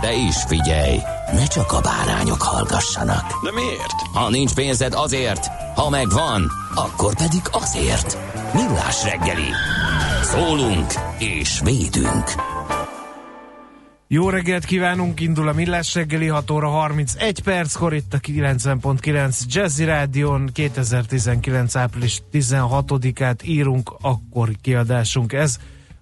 De is figyelj, ne csak a bárányok hallgassanak. De miért? Ha nincs pénzed azért, ha megvan, akkor pedig azért. Millás reggeli. Szólunk és védünk. Jó reggelt kívánunk, indul a Millás reggeli 6 óra 31 perckor itt a 90.9 Jazzy Rádion 2019. április 16-át írunk, akkor kiadásunk ez.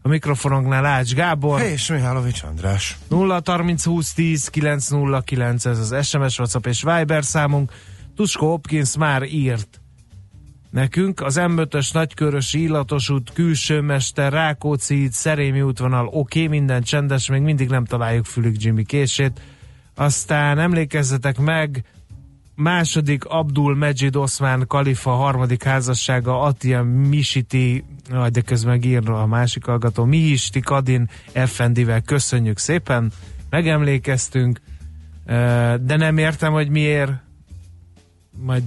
A mikrofonunknál Ács Gábor. És Mihálovics András. 0 30 20 10 909 ez az SMS, WhatsApp és Viber számunk. Tusko Hopkins már írt nekünk. Az M5-ös nagykörösi illatos út, külső mester, Rákóczi híd, Szerémi útvonal, oké, okay, minden csendes, még mindig nem találjuk fülük Jimmy kését. Aztán emlékezzetek meg, második Abdul Mejid Osman Kalifa harmadik házassága Atia Misiti, de közben írna a másik hallgató, Mihisti Kadin Effendivel köszönjük szépen, megemlékeztünk, de nem értem, hogy miért. Majd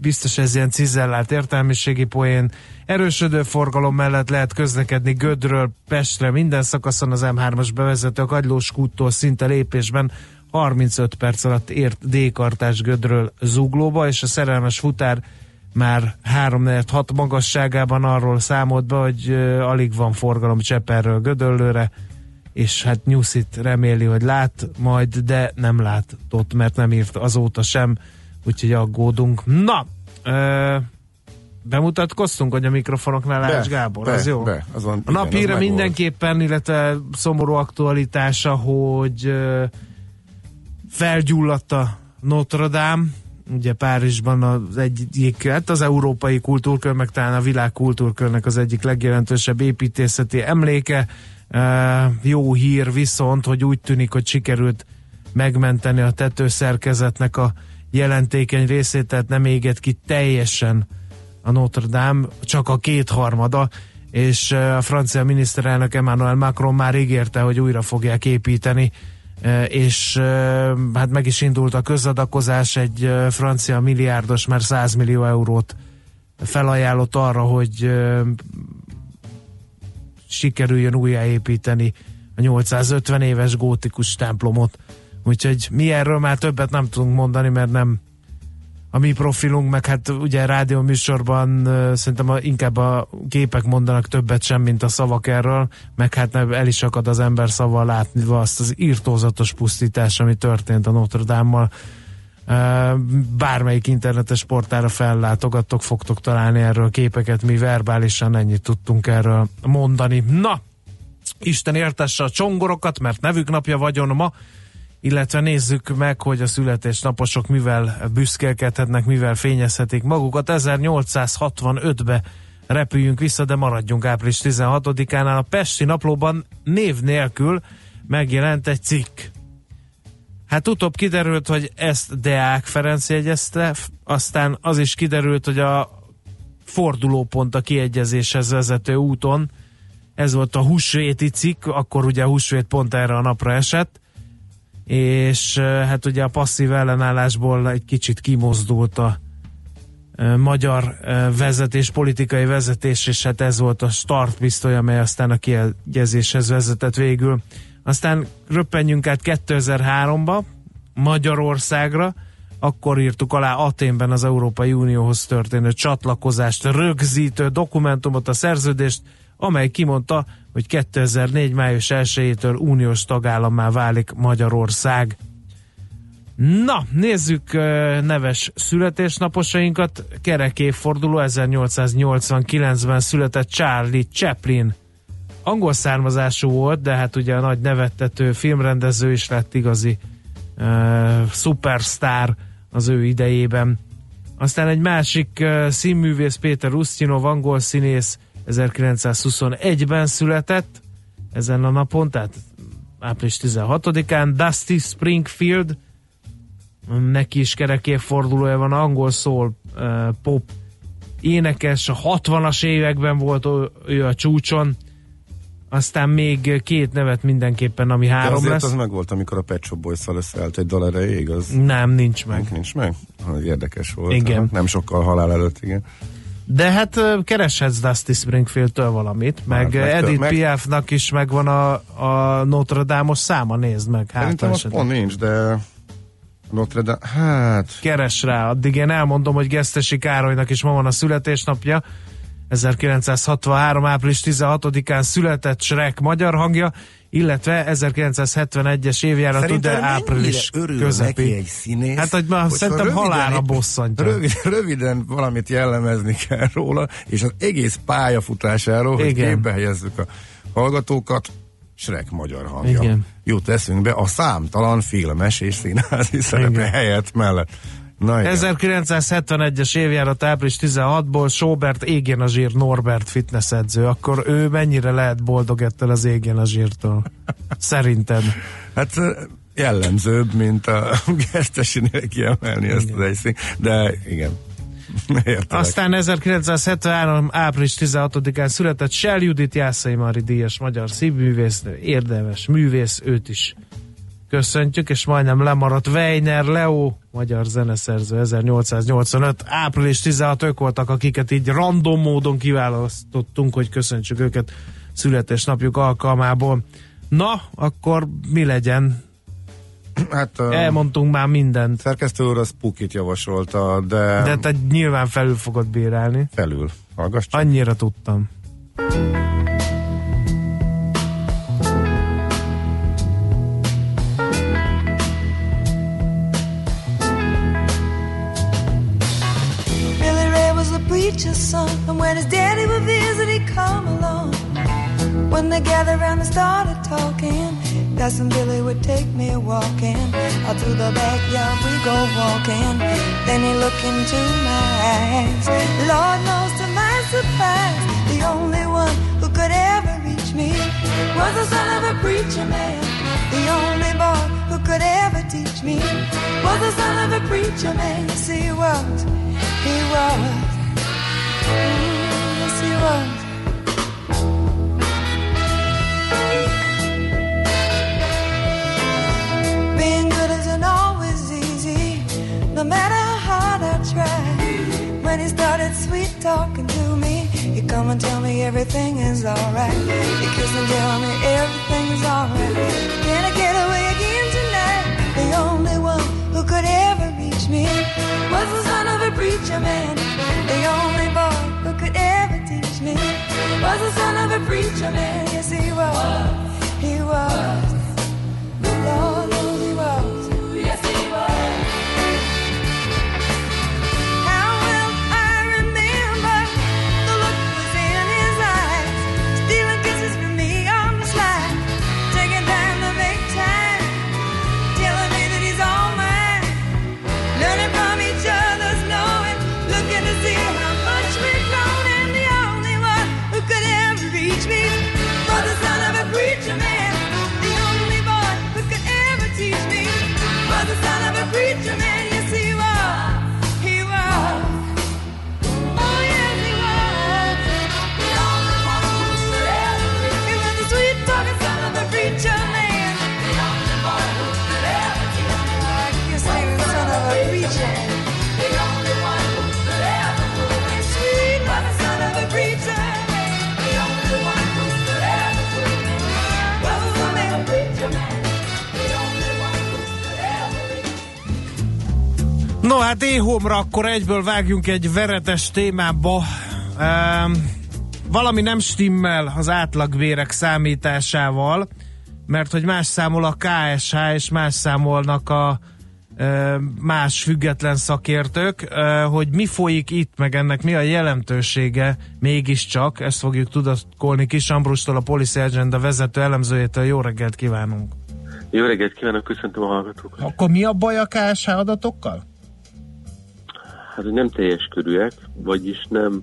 biztos ez ilyen cizellált értelmiségi poén. Erősödő forgalom mellett lehet közlekedni Gödről Pestre minden szakaszon az M3-as bevezető a Kagylós kúttól szinte lépésben 35 perc alatt ért D-kartás Gödről Zuglóba, és a szerelmes futár már 3-6 magasságában arról számolt be, hogy alig van forgalom Cseperről Gödöllőre, és hát Nyuszit reméli, hogy lát majd, de nem látott, mert nem írt azóta sem, úgyhogy aggódunk. Na, uh, bemutatkoztunk, hogy a mikrofonoknál Ács Gábor, be, az jó? Be, az van, a nap híre mindenképpen, illetve szomorú aktualitása, hogy uh, felgyulladt a Notre Dame, ugye Párizsban az egyik, hát az európai kultúrkör, meg talán a világ kultúrkörnek az egyik legjelentősebb építészeti emléke. Jó hír viszont, hogy úgy tűnik, hogy sikerült megmenteni a tetőszerkezetnek a jelentékeny részét, tehát nem éget ki teljesen a Notre Dame, csak a kétharmada, és a francia miniszterelnök Emmanuel Macron már ígérte, hogy újra fogják építeni, és hát meg is indult a közadakozás, egy francia milliárdos már 100 millió eurót felajánlott arra, hogy sikerüljön újjáépíteni a 850 éves gótikus templomot. Úgyhogy mi erről már többet nem tudunk mondani, mert nem a mi profilunk, meg hát ugye rádió műsorban szerintem a, inkább a képek mondanak többet sem, mint a szavak erről, meg hát el is akad az ember szava látni azt az írtózatos pusztítás, ami történt a Notre Dame-mal. Bármelyik internetes portára fellátogattok, fogtok találni erről képeket, mi verbálisan ennyit tudtunk erről mondani. Na, Isten értesse a csongorokat, mert nevük napja vagyon ma, illetve nézzük meg, hogy a születésnaposok mivel büszkélkedhetnek, mivel fényezhetik magukat. 1865-be repüljünk vissza, de maradjunk április 16-ánál. A Pesti naplóban név nélkül megjelent egy cikk. Hát utóbb kiderült, hogy ezt Deák Ferenc jegyezte, aztán az is kiderült, hogy a fordulópont a kiegyezéshez vezető úton, ez volt a húsvéti cikk, akkor ugye a húsvét pont erre a napra esett, és hát ugye a passzív ellenállásból egy kicsit kimozdult a magyar vezetés, politikai vezetés, és hát ez volt a startpisztoly, amely aztán a kiegyezéshez vezetett végül. Aztán röppenjünk át 2003-ba, Magyarországra, akkor írtuk alá Aténben az Európai Unióhoz történő csatlakozást rögzítő dokumentumot, a szerződést, amely kimondta, hogy 2004. május 1-től uniós tagállammá válik Magyarország. Na, nézzük neves születésnaposainkat. Kerek évforduló 1889-ben született Charlie Chaplin. Angol származású volt, de hát ugye a nagy nevettető filmrendező is lett igazi ö, superstar az ő idejében. Aztán egy másik uh, színművész Péter Ustinov, angol színész 1921-ben született ezen a napon, tehát április 16-án. Dusty Springfield, neki is kerekéfordulója van, angol szól uh, pop énekes, a 60-as években volt ő a csúcson, aztán még két nevet mindenképpen, ami három De azért lesz. az meg volt, amikor a Pet Shop Boys-szal összeállt egy dal erejéig, az Nem, nincs meg. nincs meg? Érdekes volt. Igen. Aha, Nem sokkal halál előtt, igen. De hát kereshetsz Dusty Springfield-től valamit, meg, Edith meg- Piafnak is megvan a, a Notre Dame-os száma, nézd meg. Hát, Szerintem az esetleg. pont nincs, de Notre Dame, hát Keres rá, addig én elmondom, hogy Gesztesi Károlynak is ma van a születésnapja. 1963. április 16-án született Shrek magyar hangja, illetve 1971-es évjáratú, de április közepi. egy színész. Hát, hogy már szerintem épp- bosszantja. Rövid, röviden valamit jellemezni kell róla, és az egész pályafutásáról, hogy Igen. képbe helyezzük a hallgatókat, Shrek magyar hangja. Igen. Jut eszünkbe a számtalan filmes és színházi szerepe helyett mellett. Na igen. 1971-es évjárat április 16-ból Sobert égjen a zsír Norbert fitness edző, akkor ő mennyire lehet boldog ettől az égjen a zsírtól? Szerinted. Hát jellemzőbb, mint a gesztesinél kiemelni ezt az egy szín, de igen. Értelek. Aztán 1973. április 16-án született Shell Judit Jászai Mari díjas magyar színművész, érdemes művész, őt is köszöntjük, és majdnem lemaradt Weiner Leo, magyar zeneszerző 1885. április 16 ők voltak, akiket így random módon kiválasztottunk, hogy köszöntsük őket születésnapjuk alkalmából. Na, akkor mi legyen? Hát a Elmondtunk már mindent, szerkesztő úr az Pukit javasolta, de, de te nyilván felül fogod bírálni. felül. Hallgass csak. Annyira tudtam. Billy and when his daddy would visit, he'd come along. When they gathered around and started talking, when Billy would take me walking. Out through the backyard we go walking. Then he looked into my eyes. Lord knows to my surprise, the only one who could ever reach me was the son of a preacher man. The only boy who could ever teach me was the son of a preacher man. He was. He was. Was. Being good isn't always easy, no matter how hard I try. When he started sweet talking to me, he come and tell me everything is alright. He kiss and tell me everything's alright. Can I get away again tonight? The only one who could ever reach me was the son of a preacher man. The only boy who could ever me was the son of a preacher man. Yes, he was. He was. The Lord No hát éhomra akkor egyből vágjunk egy veretes témába. Um, valami nem stimmel az átlagbérek számításával, mert hogy más számol a KSH, és más számolnak a más független szakértők, hogy mi folyik itt, meg ennek mi a jelentősége mégiscsak, ezt fogjuk tudatkolni Kis Ambrustól, a Policy Agenda vezető elemzőjétől. Jó reggelt kívánunk! Jó reggelt kívánok, köszöntöm a hallgatókat. Akkor mi a baj a KSH adatokkal? Hát, nem teljes körűek, vagyis nem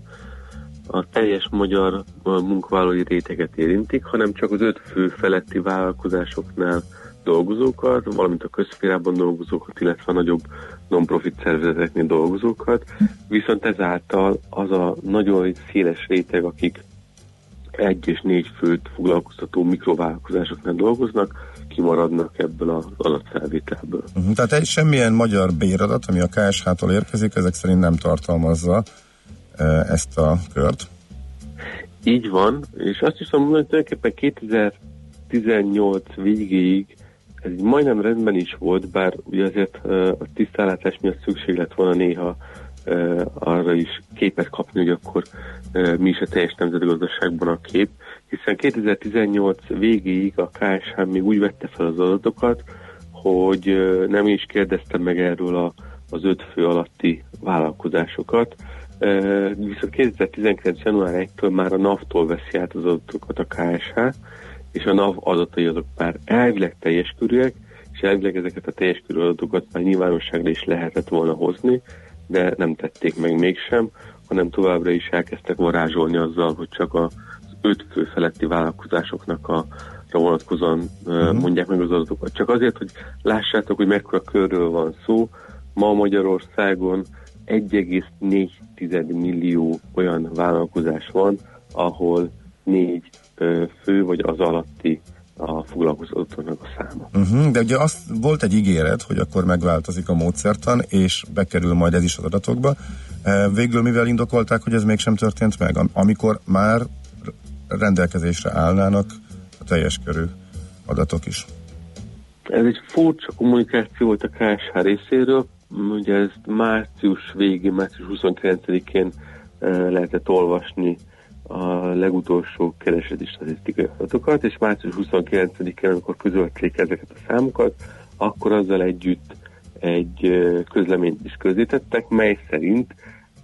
a teljes magyar munkavállalói réteget érintik, hanem csak az öt fő feletti vállalkozásoknál dolgozókat, valamint a közférában dolgozókat, illetve a nagyobb non-profit szervezeteknél dolgozókat. Viszont ezáltal az a nagyon széles réteg, akik egy és négy főt foglalkoztató mikrovállalkozásoknál dolgoznak, kimaradnak ebből az adatfelvételből. Uh-huh. Tehát egy semmilyen magyar béradat, ami a KSH-tól érkezik, ezek szerint nem tartalmazza e, ezt a kört. Így van, és azt is mondani, hogy tulajdonképpen 2018 végéig ez így majdnem rendben is volt, bár ugye azért uh, a tisztálátás miatt szükség lett volna néha uh, arra is képet kapni, hogy akkor mi is a teljes nemzetgazdaságban a kép, hiszen 2018 végéig a KSH még úgy vette fel az adatokat, hogy nem is kérdeztem meg erről a, az öt fő alatti vállalkozásokat, viszont 2019. január 1-től már a NAV-tól veszi át az adatokat a KSH, és a NAV adatai azok már elvileg teljes körűek, és elvileg ezeket a teljes körű adatokat már nyilvánosságra is lehetett volna hozni, de nem tették meg mégsem, hanem továbbra is elkezdtek varázsolni azzal, hogy csak a 5 fő feletti vállalkozásoknak a vonatkozóan uh-huh. mondják meg az adatokat. Csak azért, hogy lássátok, hogy mekkora körről van szó, ma Magyarországon 1,4 millió olyan vállalkozás van, ahol négy fő vagy az alatti a foglalkozottaknak a száma. Uh-huh, de ugye azt volt egy ígéret, hogy akkor megváltozik a módszertan, és bekerül majd ez is az adatokba. Végül mivel indokolták, hogy ez mégsem történt meg? Amikor már rendelkezésre állnának a teljes körű adatok is. Ez egy furcsa kommunikáció volt a KSH részéről, ugye ez március végén, március 29-én eh, lehetett olvasni a legutolsó kereseti statisztikai adatokat, és március 29-én, amikor közölték ezeket a számokat, akkor azzal együtt egy eh, közleményt is közzétettek, mely szerint,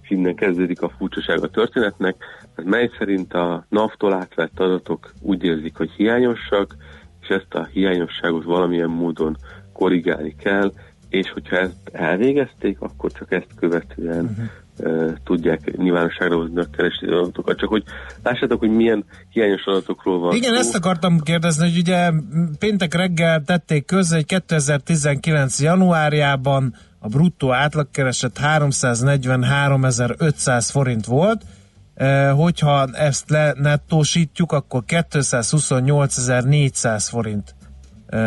és innen kezdődik a furcsaság a történetnek, mely szerint a NAV-tól átvett adatok úgy érzik, hogy hiányosak, és ezt a hiányosságot valamilyen módon korrigálni kell, és hogyha ezt elvégezték, akkor csak ezt követően uh-huh. uh, tudják nyilvánosságra hozni a kereseti adatokat. Csak hogy lássátok, hogy milyen hiányos adatokról van Igen, szó. ezt akartam kérdezni, hogy ugye péntek reggel tették közre, hogy 2019. januárjában a bruttó átlagkereset 343.500 forint volt, hogyha ezt lenettósítjuk, akkor 228.400 forint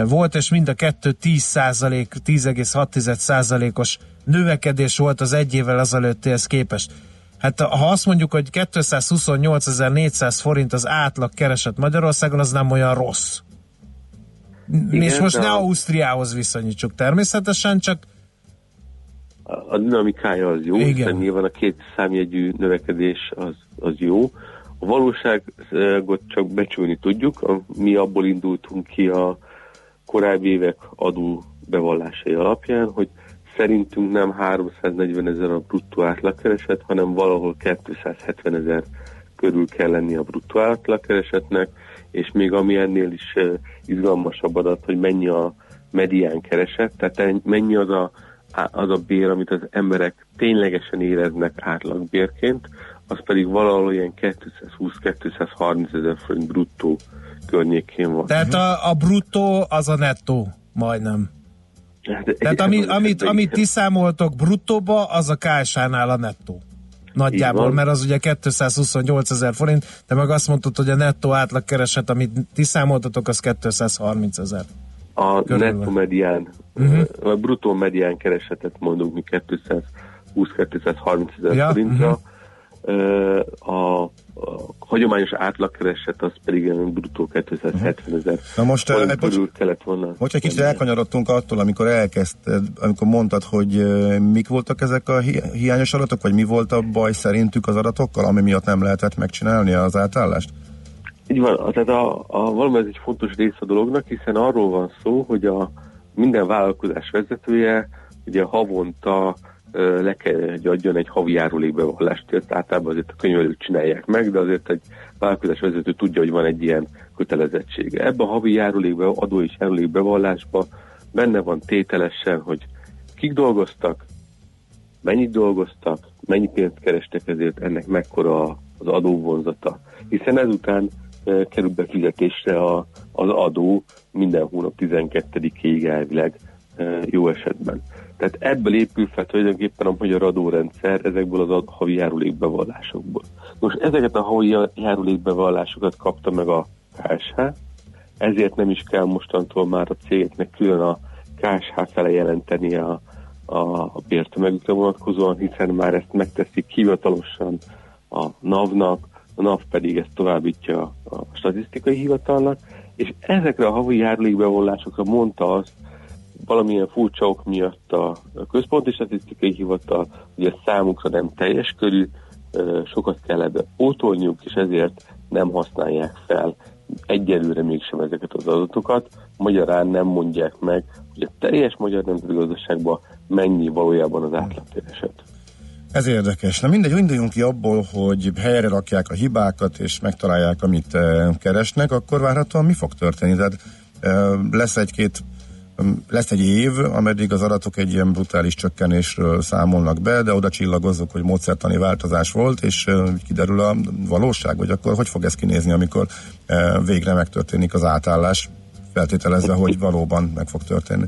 volt, és mind a kettő 10 százalék, 10,6 százalékos növekedés volt az egy évvel azelőttihez képest. Hát ha azt mondjuk, hogy 228.400 forint az átlag keresett Magyarországon, az nem olyan rossz. Igen, és most de ne Ausztriához viszonyítsuk természetesen, csak A- dinamikája az jó, Igen. hiszen nyilván a két számjegyű növekedés az, az jó. A valóságot csak becsülni tudjuk, a, mi abból indultunk ki a korábbi évek adó bevallásai alapján, hogy szerintünk nem 340 ezer a bruttó átlagkereset, hanem valahol 270 ezer körül kell lenni a bruttó átlagkeresetnek, és még ami ennél is izgalmasabb adat, hogy mennyi a medián kereset, tehát en- mennyi az a, az a bér, amit az emberek ténylegesen éreznek átlagbérként, az pedig valahol ilyen 220-230 ezer forint bruttó környékén van. tehát a, a bruttó az a nettó, majdnem. Hát, Tehát ami, amit, amit ti számoltok bruttóba, az a KSH-nál a nettó. Nagyjából, mert az ugye 228 ezer forint, de meg azt mondtad, hogy a nettó átlagkereset, amit ti számoltatok, az 230 ezer. A Körülbelül. nettó medián, uh-huh. a bruttó medián keresetet mondunk mi 220-230 ezer Ja, forintra. Ö, A, a hagyományos átlagkereset az pedig ilyen bruttó 270 ezer Na most, forint eh, bocs- kellett volna. Hogyha kicsit elkanyarodtunk attól, amikor elkezdted, amikor mondtad, hogy uh, mik voltak ezek a hi- hiányos adatok, vagy mi volt a baj szerintük az adatokkal, ami miatt nem lehetett megcsinálni az átállást? Így van, tehát a, a, valami ez egy fontos része a dolognak, hiszen arról van szó, hogy a minden vállalkozás vezetője ugye havonta le kell, hogy adjon egy havi járulékbevallást, ezt általában azért a könyvelők csinálják meg, de azért egy vállalkozás vezető tudja, hogy van egy ilyen kötelezettsége. Ebben a havi járulékbe, adó és járulékbevallásban benne van tételesen, hogy kik dolgoztak, mennyit dolgoztak, mennyi pénzt kerestek ezért, ennek mekkora az adóvonzata. Hiszen ezután kerül befizetésre a, az adó minden hónap 12-ig elvileg jó esetben. Tehát ebből épül fel tulajdonképpen a magyar adórendszer ezekből az havi járulékbevallásokból. Most ezeket a havi járulékbevallásokat kapta meg a KSH, ezért nem is kell mostantól már a cégeknek külön a KSH fele jelenteni a, a, a bértömegükre vonatkozóan, hiszen már ezt megteszik hivatalosan a NAV-nak, a NAV pedig ezt továbbítja a statisztikai hivatalnak, és ezekre a havi járulékbevallásokra mondta azt, valamilyen furcsa ok miatt a központi statisztikai hivatal, hogy ez számukra nem teljes körű, sokat kell ebbe pótolniuk, és ezért nem használják fel egyelőre mégsem ezeket az adatokat, magyarán nem mondják meg, hogy a teljes magyar nemzetgazdaságban mennyi valójában az átlagkereset. Ez érdekes. Na mindegy, induljunk ki abból, hogy helyre rakják a hibákat, és megtalálják, amit e, keresnek, akkor várhatóan mi fog történni? Tehát e, lesz egy-két lesz egy év, ameddig az adatok egy ilyen brutális csökkenésről számolnak be, de oda csillagozzuk, hogy módszertani változás volt, és e, kiderül a valóság, vagy akkor hogy fog ez kinézni, amikor végre megtörténik az átállás, feltételezve, hogy valóban meg fog történni.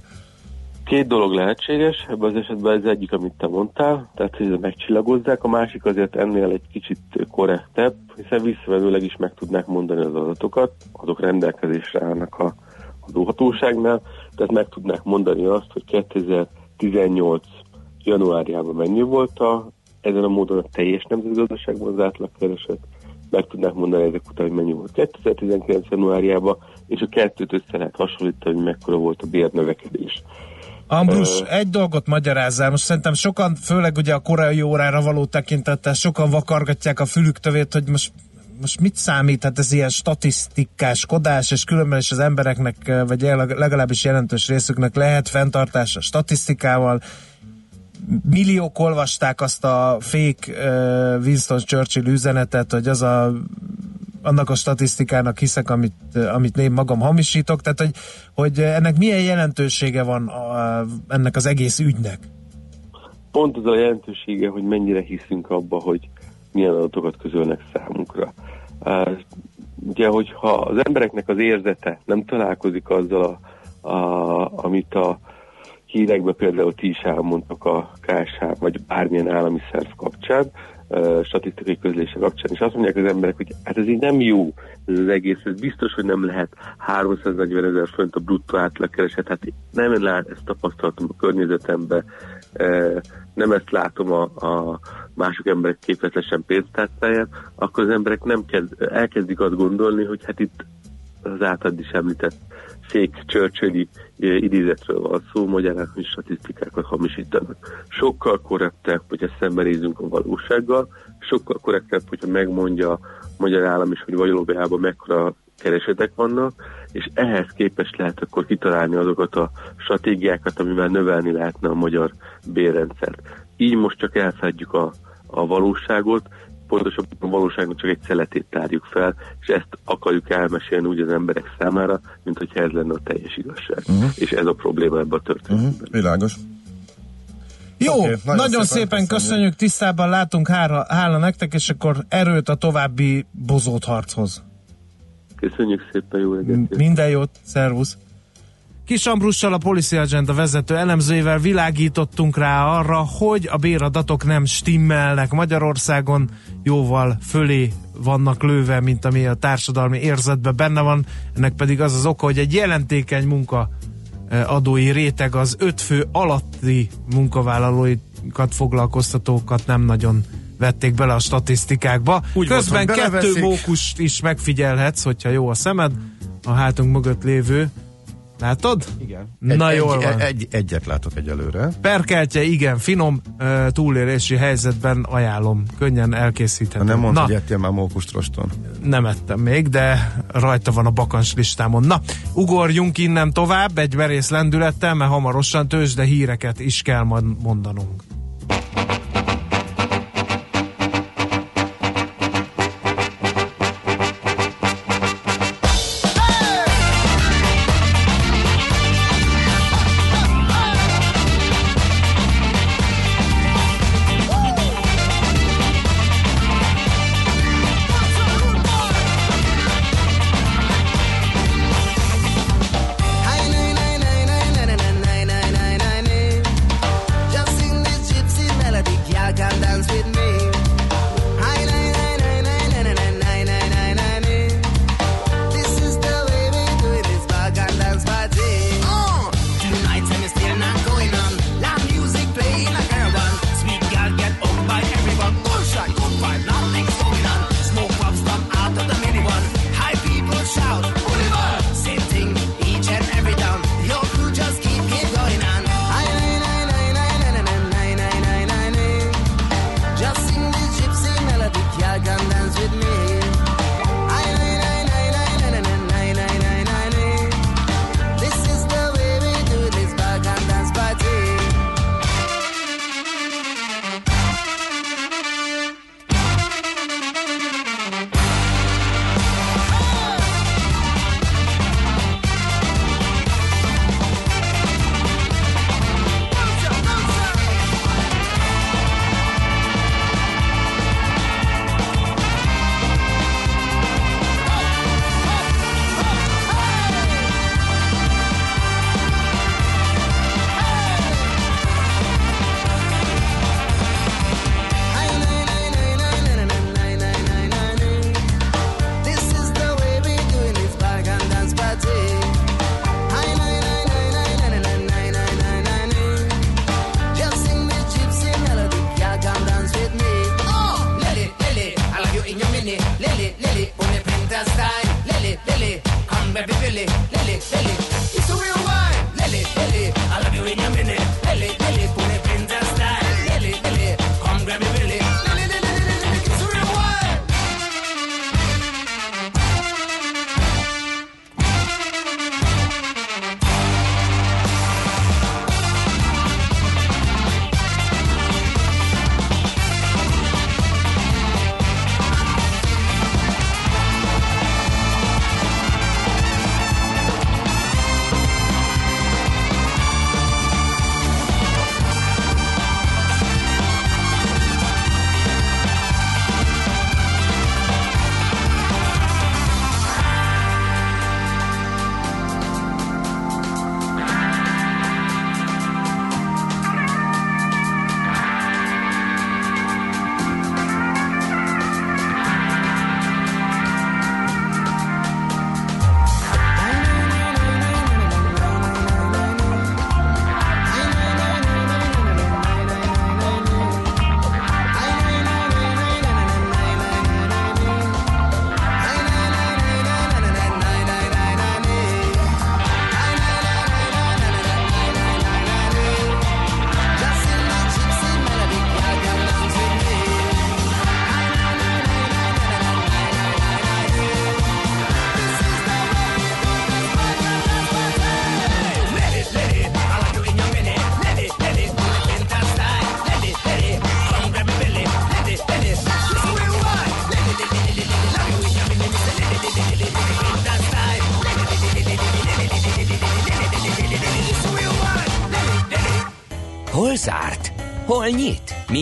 Két dolog lehetséges, ebben az esetben ez egyik, amit te mondtál, tehát hogy megcsillagozzák, a másik azért ennél egy kicsit korrektebb, hiszen visszavelőleg is meg tudnák mondani az adatokat, azok rendelkezésre állnak a adóhatóságnál, tehát meg tudnák mondani azt, hogy 2018 januárjában mennyi volt a, ezen a módon a teljes nemzetgazdaságban az átlagkereset, meg tudnák mondani ezek után, hogy mennyi volt 2019 januárjában, és a kettőt össze lehet hasonlítani, hogy mekkora volt a bérnövekedés. Ambrus, egy dolgot magyarázzál. Most szerintem sokan, főleg ugye a korai órára való tekintettel, sokan vakargatják a fülük tövét, hogy most most mit számít? Hát ez ilyen statisztikáskodás, és különben is az embereknek, vagy legalábbis jelentős részüknek lehet fenntartás a statisztikával. Milliók olvasták azt a uh, Winston Churchill üzenetet, hogy az a annak a statisztikának hiszek, amit, amit én magam hamisítok, tehát hogy, hogy ennek milyen jelentősége van a, ennek az egész ügynek? Pont az a jelentősége, hogy mennyire hiszünk abba, hogy milyen adatokat közölnek számunkra. Uh, ugye, hogyha az embereknek az érzete nem találkozik azzal, a, a, amit a hírekben például ti is elmondtak a KSH, vagy bármilyen állami szerv kapcsán, statisztikai közlése kapcsán, és azt mondják az emberek, hogy hát ez így nem jó, ez az egész, ez biztos, hogy nem lehet 340 ezer font a bruttó átlagkereset, hát nem lát, ezt tapasztaltam a környezetemben, nem ezt látom a, a mások emberek képletesen pénztárcáján, akkor az emberek nem kezd, elkezdik azt gondolni, hogy hát itt az általad is említett fék Churchilli idézetről van szó, magyarán, hogy statisztikákat hamisítanak. Sokkal korrektebb, hogyha szembenézünk a valósággal, sokkal korrektebb, hogyha megmondja a magyar állam is, hogy valójában mekkora keresetek vannak, és ehhez képest lehet akkor kitalálni azokat a stratégiákat, amivel növelni lehetne a magyar bérrendszert. Így most csak elfedjük a, a valóságot, pontosabban a valóságnak csak egy szeletét tárjuk fel, és ezt akarjuk elmesélni úgy az emberek számára, mint hogyha ez lenne a teljes igazság. Uh-huh. És ez a probléma ebben a történetben. Uh-huh. Világos. Jó, okay, nagyon, nagyon szépen, szépen köszönjük, tisztában látunk, hála, hála nektek, és akkor erőt a további bozót harchoz. Köszönjük szépen, jó reggelt! Minden jót, szervusz! Kis Ambrussal, a Policy Agenda vezető elemzőivel világítottunk rá arra, hogy a béradatok nem stimmelnek Magyarországon, jóval fölé vannak lőve, mint ami a társadalmi érzetben benne van. Ennek pedig az az oka, hogy egy jelentékeny munka adói réteg az öt fő alatti munkavállalóikat, foglalkoztatókat nem nagyon vették bele a statisztikákba. Úgy Közben volt, kettő mókust is megfigyelhetsz, hogyha jó a szemed, a hátunk mögött lévő Látod? Igen. Egy, Na egy, jól van. Egy, egy, egyet látok egyelőre. Perkeltje, igen, finom uh, túlélési helyzetben ajánlom. Könnyen elkészíthető. Ha nem mondd, hogy ettél már mókustroston. Nem ettem még, de rajta van a bakancs listámon. Na, ugorjunk innen tovább egy merész lendülettel, mert hamarosan tőzsde híreket is kell majd mondanunk.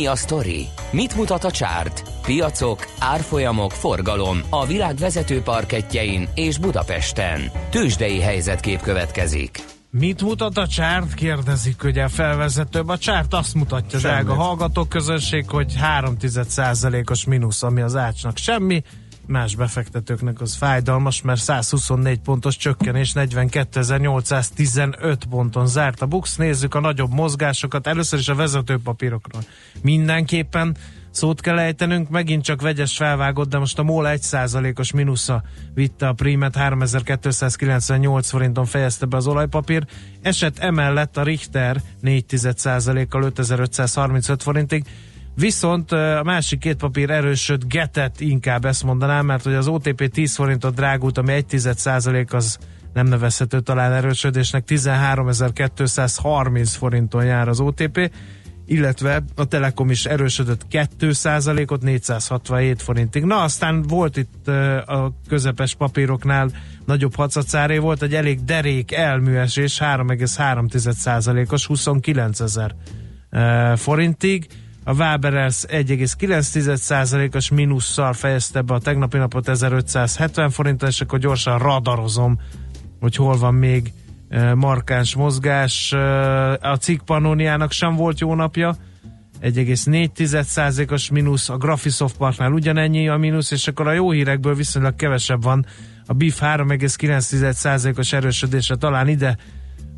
Mi a sztori? Mit mutat a csárt? Piacok, árfolyamok, forgalom a világ vezető parketjein és Budapesten. Tősdei helyzetkép következik. Mit mutat a csárt? Kérdezik ugye a felvezetőbb. A csárt azt mutatja, drága hallgatók közönség, hogy 3 os mínusz, ami az ácsnak semmi más befektetőknek az fájdalmas, mert 124 pontos csökkenés 42.815 ponton zárt a BUX. Nézzük a nagyobb mozgásokat, először is a vezetőpapírokról. Mindenképpen szót kell ejtenünk, megint csak vegyes felvágott, de most a MOL 1%-os mínusza vitte a prímet, 3298 forinton fejezte be az olajpapír, esett emellett a Richter 4,1%-kal 5535 forintig, Viszont a másik két papír erősöd getet inkább ezt mondanám, mert hogy az OTP 10 forintot drágult, ami 1 az nem nevezhető talán erősödésnek, 13.230 forinton jár az OTP, illetve a Telekom is erősödött 2%-ot 467 forintig. Na, aztán volt itt a közepes papíroknál nagyobb hacacáré volt, egy elég derék elműesés, 3,3%-os 29 ezer forintig. A Waberers 1,9%-os mínusszal fejezte be a tegnapi napot 1570 forinton, és akkor gyorsan radarozom, hogy hol van még eh, markáns mozgás. Eh, A cikk Pannoniának sem volt jó napja, 1,4%-os mínusz, a Graphisoft Parknál ugyanennyi a mínusz, és akkor a jó hírekből viszonylag kevesebb van. A BIF 3,9%-os erősödésre talán ide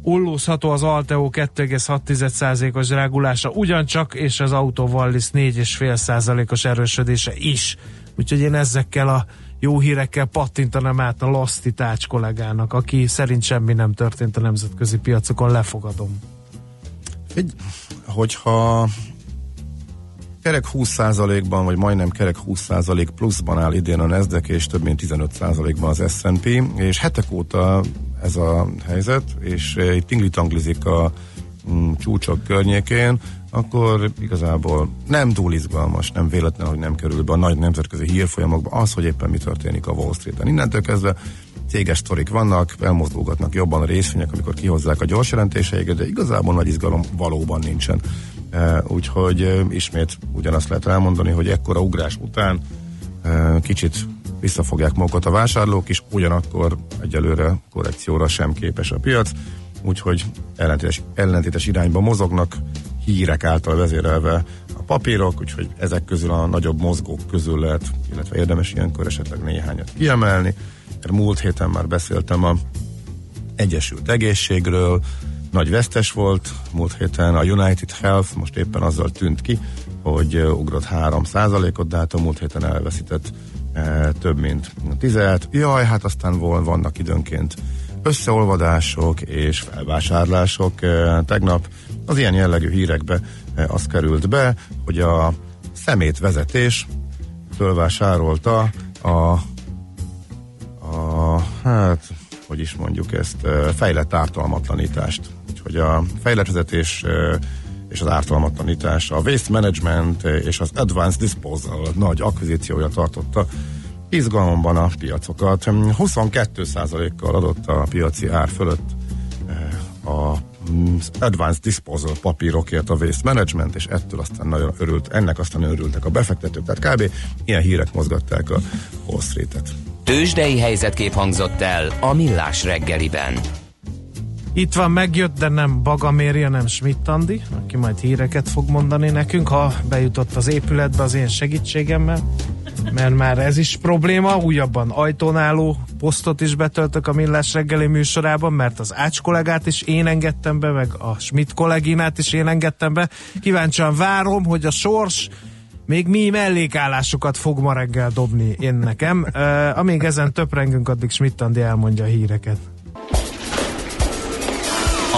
ullózható az Alteo 2,6%-os drágulása ugyancsak, és az Auto Wallis 4,5%-os erősödése is. Úgyhogy én ezekkel a jó hírekkel pattintanám át a Laszti Tács kollégának, aki szerint semmi nem történt a nemzetközi piacokon, lefogadom. Egy, hogyha kerek 20%-ban, vagy majdnem kerek 20% pluszban áll idén a Nasdaq, és több mint 15%-ban az S&P, és hetek óta ez a helyzet, és eh, itt tingli-tanglizik a mm, csúcsok környékén, akkor igazából nem túl izgalmas, nem véletlen, hogy nem kerül be a nagy nemzetközi hírfolyamokba az, hogy éppen mi történik a Wall Street-en. Innentől kezdve céges sztorik vannak, elmozdulgatnak jobban a részvények, amikor kihozzák a gyors jelentéseiket, de igazából nagy izgalom valóban nincsen. E, úgyhogy e, ismét ugyanazt lehet elmondani, hogy ekkora ugrás után kicsit visszafogják magukat a vásárlók is, ugyanakkor egyelőre korrekcióra sem képes a piac, úgyhogy ellentétes, ellentétes irányba mozognak, hírek által vezérelve a papírok, úgyhogy ezek közül a nagyobb mozgók közül lehet, illetve érdemes ilyenkor esetleg néhányat kiemelni. Múlt héten már beszéltem a Egyesült Egészségről, nagy vesztes volt, múlt héten a United Health most éppen azzal tűnt ki, hogy ugrott 3 ot de hát a múlt héten elveszített több mint 10 Jaj, hát aztán vannak időnként összeolvadások és felvásárlások. Tegnap az ilyen jellegű hírekbe az került be, hogy a szemét vezetés fölvásárolta a a, hát, hogy is mondjuk ezt, fejlett ártalmatlanítást. Úgyhogy a fejlett vezetés és az ártalmatlanítás, a waste management és az advanced disposal nagy akvizíciója tartotta izgalomban a piacokat. 22%-kal adott a piaci ár fölött ö, a mm, Advanced Disposal papírokért a Waste Management, és ettől aztán nagyon örült, ennek aztán örültek a befektetők, tehát kb. ilyen hírek mozgatták a Wall Street-et. Tőzsdei helyzetkép hangzott el a Millás reggeliben. Itt van, megjött, de nem Bagaméri, hanem Schmidt Andi, aki majd híreket fog mondani nekünk, ha bejutott az épületbe az én segítségemmel, mert már ez is probléma, újabban ajtón álló posztot is betöltök a Millás reggeli műsorában, mert az Ács kollégát is én engedtem be, meg a Schmidt kolléginát is én engedtem be. Kíváncsian várom, hogy a sors még mi mellékállásokat fog ma reggel dobni én nekem. Uh, amíg ezen töprengünk, addig Schmidt Andi elmondja a híreket.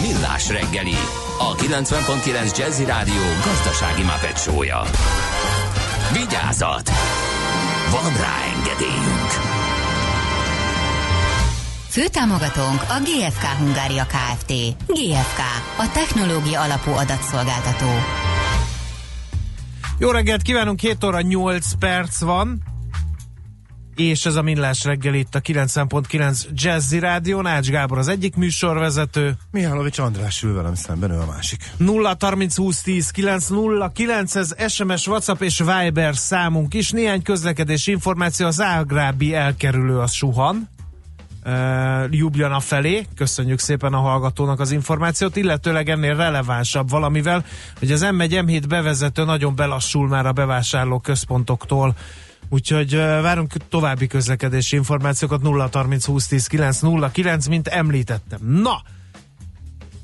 Millás reggeli, a 90.9 Jazzy Rádió gazdasági mapetsója. Vigyázat! Van rá engedélyünk! Főtámogatónk a GFK Hungária Kft. GFK, a technológia alapú adatszolgáltató. Jó reggelt kívánunk, 7 óra 8 perc van. És ez a Millás reggel itt a 90.9 Jazzy Rádió, Ács Gábor az egyik műsorvezető, Mihálovics András ül velem szemben, ő a másik. 0 30 20 10 9 0 9, ez SMS, WhatsApp és Viber számunk is. Néhány közlekedési információ, az Ágrábi elkerülő az suhan. Uh, Ljubljana felé, köszönjük szépen a hallgatónak az információt, illetőleg ennél relevánsabb valamivel, hogy az M1 M7 bevezető nagyon belassul már a bevásárló központoktól, úgyhogy várunk további közlekedési információkat 0 30 20 10 9 0 9, mint említettem. Na,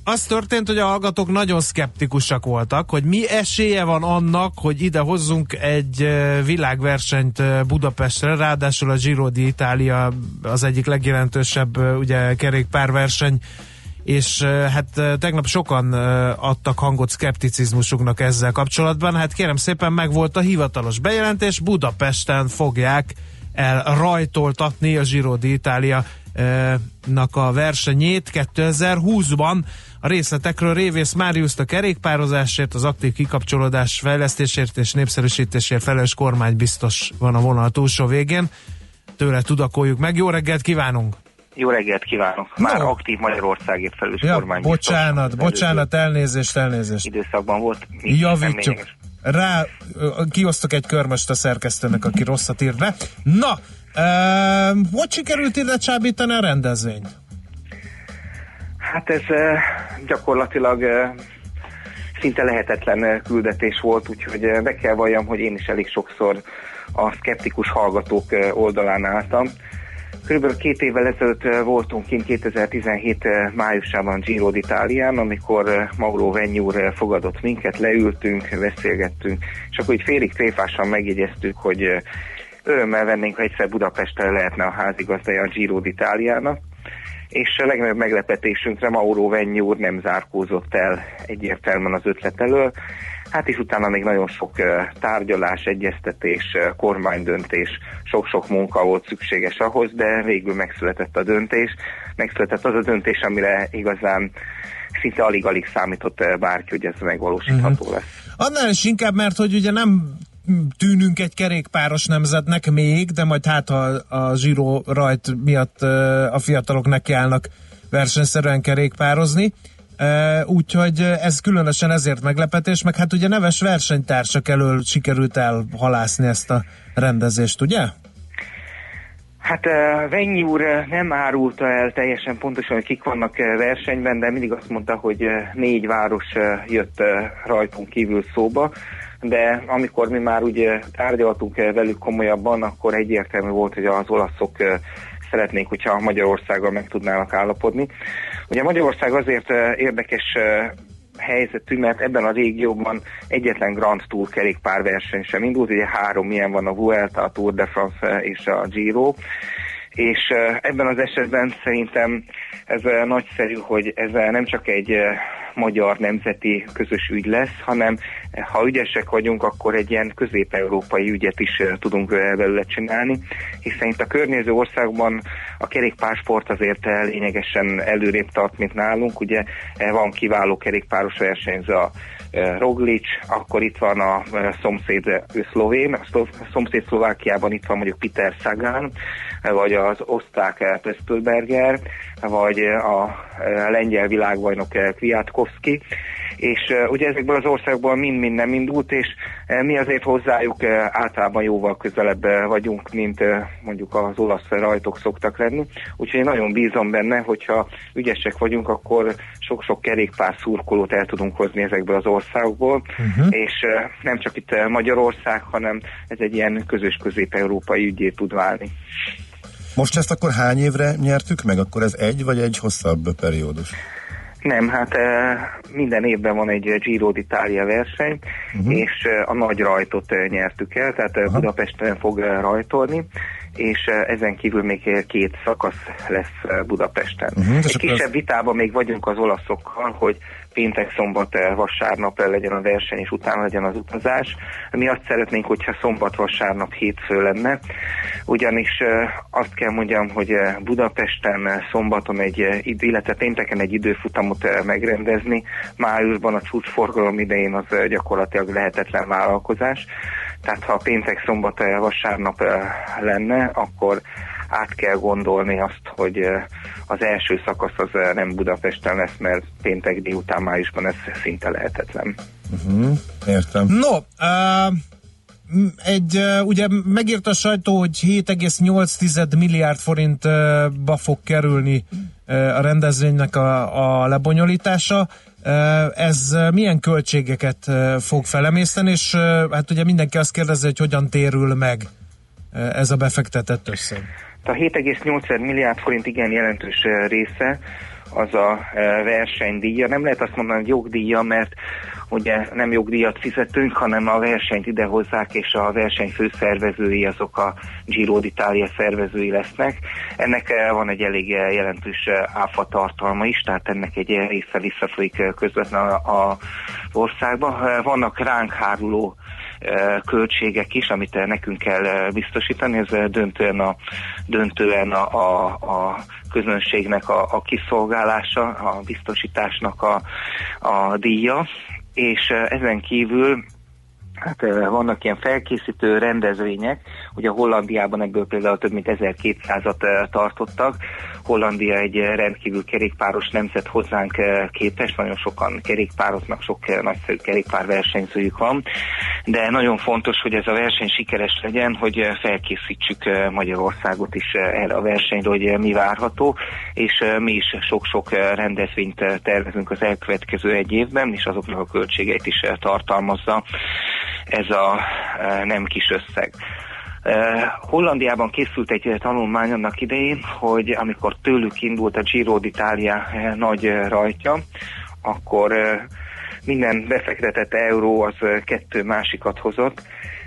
az történt, hogy a hallgatók nagyon szkeptikusak voltak, hogy mi esélye van annak, hogy ide hozzunk egy világversenyt Budapestre, ráadásul a Giro d'Italia az egyik legjelentősebb ugye kerékpárverseny, és hát tegnap sokan adtak hangot szkepticizmusuknak ezzel kapcsolatban. Hát kérem szépen megvolt a hivatalos bejelentés, Budapesten fogják el rajtoltatni a Giro d'Italia nak a versenyét 2020-ban. A részletekről Révész Máriusz a kerékpározásért, az aktív kikapcsolódás fejlesztésért és népszerűsítésért felelős kormány biztos van a vonal túlsó végén. Tőle tudakoljuk meg. Jó reggelt kívánunk! Jó reggelt kívánok! Már No. aktív Magyarországért felelős Ja, kormány. bocsánat, bocsánat, elnézést, elnézést. Időszakban volt. Javítjuk. Rá, kiosztok egy körmöst a szerkesztőnek, aki rosszat írt be. Na, uh, hogy sikerült ide csábítani a rendezvényt? Hát ez gyakorlatilag szinte lehetetlen eh, küldetés volt, úgyhogy be kell valljam, hogy én is elég sokszor a szkeptikus hallgatók oldalán álltam. Körülbelül két évvel ezelőtt eh, voltunk kint 2017 eh, májusában Giro d'Italián, amikor eh, Mauro Venyúr fogadott minket, leültünk, beszélgettünk, és akkor így félig tréfásan megjegyeztük, hogy örömmel vennénk, ha egyszer Budapesten lehetne a házigazdája a Giro d'Italiának és a legnagyobb meglepetésünkre Mauro Venyúr nem zárkózott el egyértelműen az ötlet elől. Hát és utána még nagyon sok tárgyalás, egyeztetés, kormánydöntés, sok-sok munka volt szükséges ahhoz, de végül megszületett a döntés. Megszületett az a döntés, amire igazán szinte alig-alig számított bárki, hogy ez megvalósítható uh-huh. lesz. Annál is inkább, mert hogy ugye nem tűnünk egy kerékpáros nemzetnek még, de majd hát ha a Giro rajt miatt a fiatalok nekiállnak versenyszerűen kerékpározni. Úgyhogy ez különösen ezért meglepetés, meg hát ugye neves versenytársak elől sikerült elhalászni ezt a rendezést, ugye? Hát Vennyi úr nem árulta el teljesen pontosan, hogy kik vannak versenyben, de mindig azt mondta, hogy négy város jött rajtunk kívül szóba, de amikor mi már ugye tárgyaltunk velük komolyabban, akkor egyértelmű volt, hogy az olaszok szeretnék, hogyha Magyarországgal meg tudnának állapodni. Ugye Magyarország azért eh, érdekes eh, helyzetű, mert ebben a régióban egyetlen Grand Tour kerékpárverseny sem indult, ugye három ilyen van a Vuelta, a Tour de France és a Giro, és ebben az esetben szerintem ez nagyszerű, hogy ez nem csak egy magyar nemzeti közös ügy lesz, hanem ha ügyesek vagyunk, akkor egy ilyen közép-európai ügyet is tudunk belőle csinálni, hiszen itt a környező országban a kerékpársport azért lényegesen előrébb tart, mint nálunk. Ugye van kiváló kerékpáros versenyző a Roglic, akkor itt van a szomszéd szlovén, a szomszéd Szlovákiában itt van mondjuk Peter Sagan, vagy az osztrák Pösztölberger, vagy a lengyel világbajnok Kwiatkowski, és uh, ugye ezekből az országból mind-mind nem indult, és uh, mi azért hozzájuk uh, általában jóval közelebb vagyunk, mint mondjuk az olasz rajtok szoktak lenni. Úgyhogy én nagyon bízom benne, hogyha ügyesek vagyunk, akkor sok-sok kerékpár szurkolót el tudunk hozni ezekből az országokból, uh-huh. és uh, nem csak itt Magyarország, hanem ez egy ilyen közös közép-európai ügyé tud válni. Most ezt akkor hány évre nyertük meg? Akkor ez egy vagy egy hosszabb periódus? Nem, hát eh, minden évben van egy Giro d'Italia verseny, uh-huh. és eh, a nagy rajtot eh, nyertük el, tehát uh Budapesten fog eh, rajtolni, és eh, ezen kívül még eh, két szakasz lesz eh, Budapesten. És Egy kisebb az- vitában még vagyunk az olaszokkal, hogy péntek, szombat, eh, vasárnap eh, legyen a verseny, és utána legyen az utazás. Mi azt szeretnénk, hogyha szombat, vasárnap, hétfő lenne, ugyanis eh, azt kell mondjam, hogy Budapesten szombaton egy, illetve pénteken egy időfutamot megrendezni, májusban a csúcsforgalom idején az gyakorlatilag lehetetlen vállalkozás. Tehát ha péntek, szombat, vasárnap lenne, akkor át kell gondolni azt, hogy eh, az első szakasz az eh, nem Budapesten lesz, mert péntek délután májusban ez szinte lehetetlen. Uh-huh. Értem. No, uh, egy, uh, ugye megírt a sajtó, hogy 7,8 milliárd forintba fog kerülni uh, a rendezvénynek a, a lebonyolítása. Uh, ez uh, milyen költségeket uh, fog felemészteni, és uh, hát ugye mindenki azt kérdezi, hogy hogyan térül meg uh, ez a befektetett összeg. A 7,8 milliárd forint igen jelentős része az a versenydíja. Nem lehet azt mondani, hogy jogdíja, mert ugye nem jogdíjat fizetünk, hanem a versenyt idehozzák, és a verseny főszervezői azok a Giro d'Italia szervezői lesznek. Ennek van egy elég jelentős áfa tartalma is, tehát ennek egy része visszafolyik közvetlenül a- országba. Vannak ránk háruló költségek is, amit nekünk kell biztosítani, ez döntően a, döntően a, a, a közönségnek a, a kiszolgálása, a biztosításnak a, a díja, és ezen kívül Hát vannak ilyen felkészítő rendezvények, ugye Hollandiában ebből például több mint 1200-at eh, tartottak. Hollandia egy eh, rendkívül kerékpáros nemzet hozzánk eh, képest, nagyon sokan kerékpároznak, sok nagyszerű kerékpárversenyzőjük van, de nagyon fontos, hogy ez a verseny sikeres legyen, hogy felkészítsük Magyarországot is erre a versenyre, hogy mi várható, és mi is sok-sok rendezvényt tervezünk az elkövetkező egy évben, és azoknak a költségeit is tartalmazza ez a nem kis összeg. Eh, Hollandiában készült egy eh, tanulmány annak idején, hogy amikor tőlük indult a Giro d'Italia eh, nagy rajtja, akkor minden befektetett euró az kettő másikat hozott.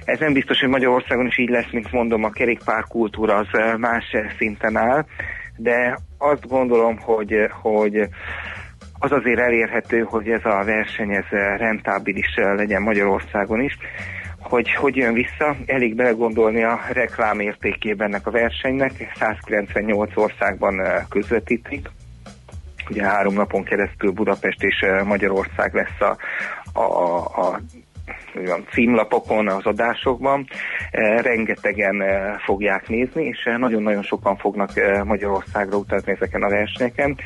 Ez nem biztos, hogy Magyarországon is így lesz, mint mondom, a kerékpárkultúra az eh, más szinten áll, de azt gondolom, hogy, hogy az azért elérhető, hogy ez a verseny ez rentábilis legyen Magyarországon is. Hogy hogy jön vissza, elég belegondolni a reklám értékében ennek a versenynek. 198 országban közvetítik. Ugye három napon keresztül Budapest és Magyarország lesz a, a, a van, címlapokon, az adásokban. Rengetegen fogják nézni, és nagyon-nagyon sokan fognak Magyarországra utazni ezeken a versenyeken.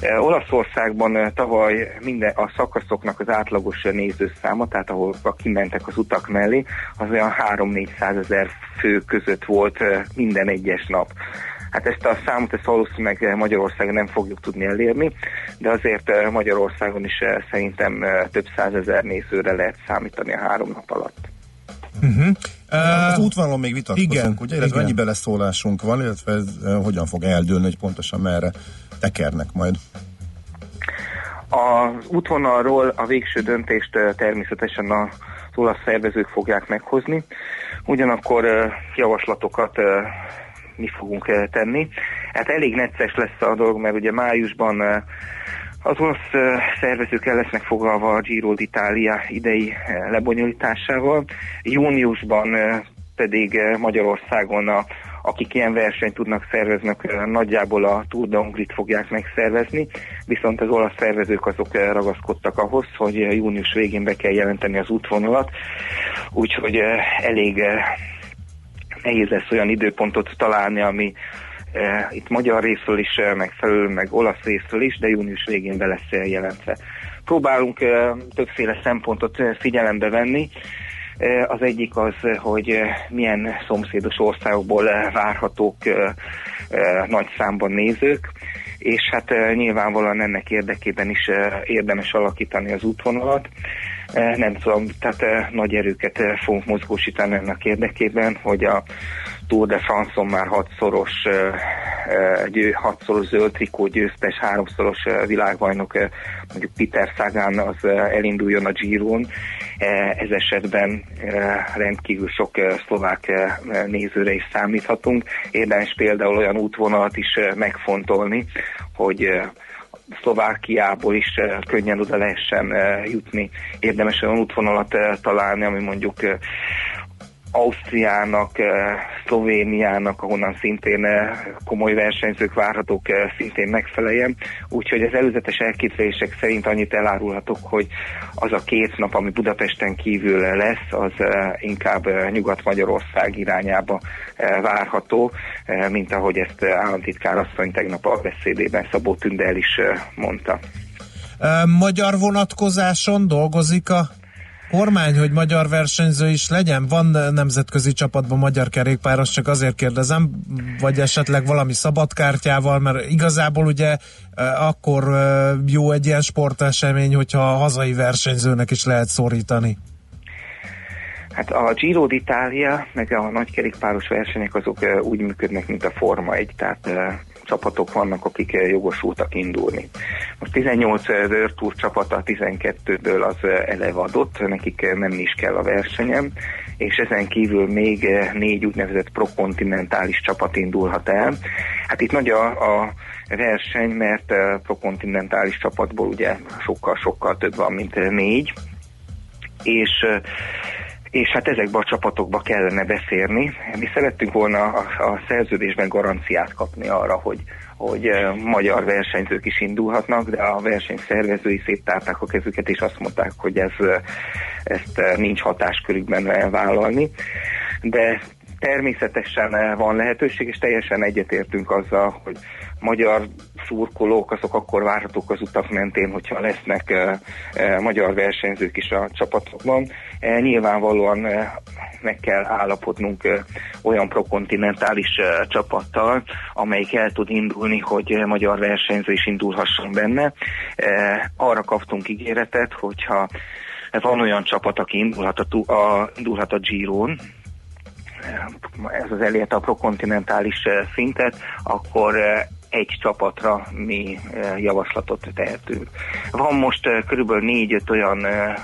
Eh, Olaszországban eh, tavaly minden a szakaszoknak az átlagos eh, nézőszáma, tehát ahol kimentek az utak mellé, az olyan 3-400 ezer fő között volt minden egyes nap. Hát ezt a számot ezt valószínűleg Magyarországon nem fogjuk tudni elérni, de azért Magyarországon is szerintem több százezer nézőre lehet számítani a három nap alatt. Uh-huh. Az útvonalon még vitatkozunk, igen, ugye? Illetve igen. mennyi beleszólásunk van, illetve ez hogyan fog eldőlni, hogy pontosan merre tekernek majd. Az útvonalról a végső döntést természetesen az olasz szervezők fogják meghozni, ugyanakkor javaslatokat mi fogunk tenni. Hát elég necces lesz a dolog, mert ugye májusban az eh, szervezők el lesznek foglalva a Giro d'Italia idei lebonyolításával. Júniusban pedig Magyarországon a akik ilyen versenyt tudnak szervezni, nagyjából a Tour de Hongrit fogják megszervezni, viszont az olasz szervezők azok ragaszkodtak ahhoz, hogy június végén be kell jelenteni az útvonalat, úgyhogy elég eh, nehéz lesz olyan időpontot találni, ami itt magyar részről is eh, megfelelő, meg olasz részről is, de június végén be lesz eh, jelentve. Próbálunk többféle szempontot figyelembe venni, Az egyik az, hogy milyen szomszédos országokból várhatók nagy számban nézők, és hát nyilvánvalóan ennek érdekében is érdemes alakítani az útvonalat. Nem tudom, tehát eh, nagy erőket fogunk mozgósítani ennek érdekében, hogy a Tour de France-on már hatszoros, győ, hatszoros zöld trikó győztes, háromszoros világbajnok, mondjuk Peter Sagan az elinduljon a Giron. Ez esetben rendkívül sok szlovák nézőre is számíthatunk. Érdemes például olyan útvonalat is megfontolni, hogy Szlovákiából is könnyen oda lehessen eh, jutni. Érdemes olyan útvonalat találni, ami mondjuk Ausztriának, eh, Szlovéniának, ahonnan szintén eh, komoly versenyzők várhatók, eh, szintén megfeleljen. Úgyhogy az előzetes elképzelések szerint annyit elárulhatok, hogy az a két nap, ami Budapesten kívül lesz, az inkább Nyugat-Magyarország irányába várható, mint ahogy ezt államtitkár asszony tegnap a beszédében Szabó Tündel is mondta. Magyar vonatkozáson dolgozik a kormány, hogy magyar versenyző is legyen? Van nemzetközi csapatban magyar kerékpáros, csak azért kérdezem, vagy esetleg valami szabadkártyával, mert igazából ugye ö, akkor ö, jó egy ilyen sportesemény, hogyha a hazai versenyzőnek is lehet szorítani. Hát a Giro d'Italia, meg a nagykerékpáros versenyek azok eh, úgy működnek, mint a Forma 1, tehát eh, csapatok vannak, akik jogosultak indulni. Most 18 World Tour csapata 12-ből az eleve adott, nekik nem is kell a versenyem, és ezen kívül még négy úgynevezett prokontinentális csapat indulhat el. Hát itt nagy a, a verseny, mert prokontinentális csapatból ugye sokkal-sokkal több van, mint négy, és és hát ezekbe a csapatokba kellene beszélni. Mi szerettünk volna a, a szerződésben garanciát kapni arra, hogy, hogy magyar versenyzők is indulhatnak, de a verseny szervezői széttárták a kezüket, és azt mondták, hogy ez, ezt nincs hatáskörükben vállalni. De természetesen van lehetőség, és teljesen egyetértünk azzal, hogy magyar szurkolók azok akkor várhatók az utak mentén, hogyha lesznek eh, eh, magyar versenyzők is a csapatokban. Eh, nyilvánvalóan eh, meg kell állapodnunk eh, olyan prokontinentális eh, csapattal, amelyik el tud indulni, hogy eh, magyar versenyző is indulhasson benne. Eh, arra kaptunk ígéretet, hogyha van olyan csapat, aki indulhat a, a, indulhat a Giron, ez az elérte a prokontinentális szintet, akkor egy csapatra mi eh, javaslatot tehetünk. Van most eh, körülbelül négy-öt olyan eh,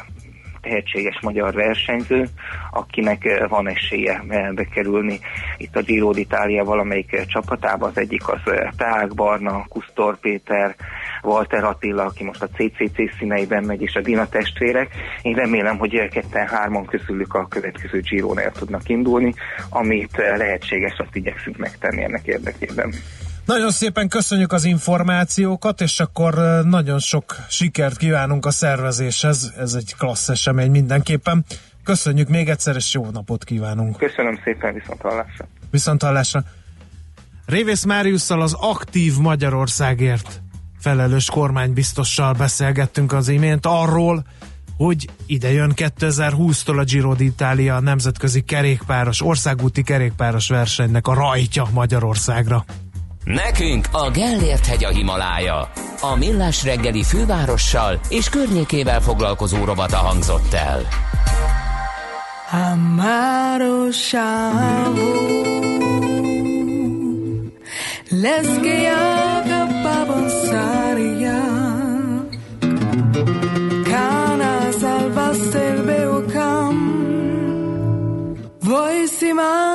tehetséges magyar versenyző, akinek van esélye bekerülni itt a Giro d'Italia valamelyik csapatába. Az egyik az Teák Barna, Kusztor Péter, Walter Attila, aki most a CCC színeiben megy, és a Dina testvérek. Én remélem, hogy ketten-hárman közülük a következő Giron el tudnak indulni, amit eh, lehetséges, azt igyekszünk megtenni ennek érdekében. Nagyon szépen köszönjük az információkat, és akkor nagyon sok sikert kívánunk a szervezéshez. Ez egy klassz esemény mindenképpen. Köszönjük még egyszer, és jó napot kívánunk. Köszönöm szépen, viszont hallásra. Viszont hallásra. Révész Máriusszal az aktív Magyarországért felelős kormánybiztossal beszélgettünk az imént arról, hogy ide jön 2020-tól a Giro d'Italia a nemzetközi kerékpáros, országúti kerékpáros versenynek a rajtja Magyarországra. Nekünk a Gellért hegy a Himalája. A Millás reggeli fővárossal és környékével foglalkozó rovata hangzott el. Chavo Les que haga pavonsaria Cana salvaste el Voi si mange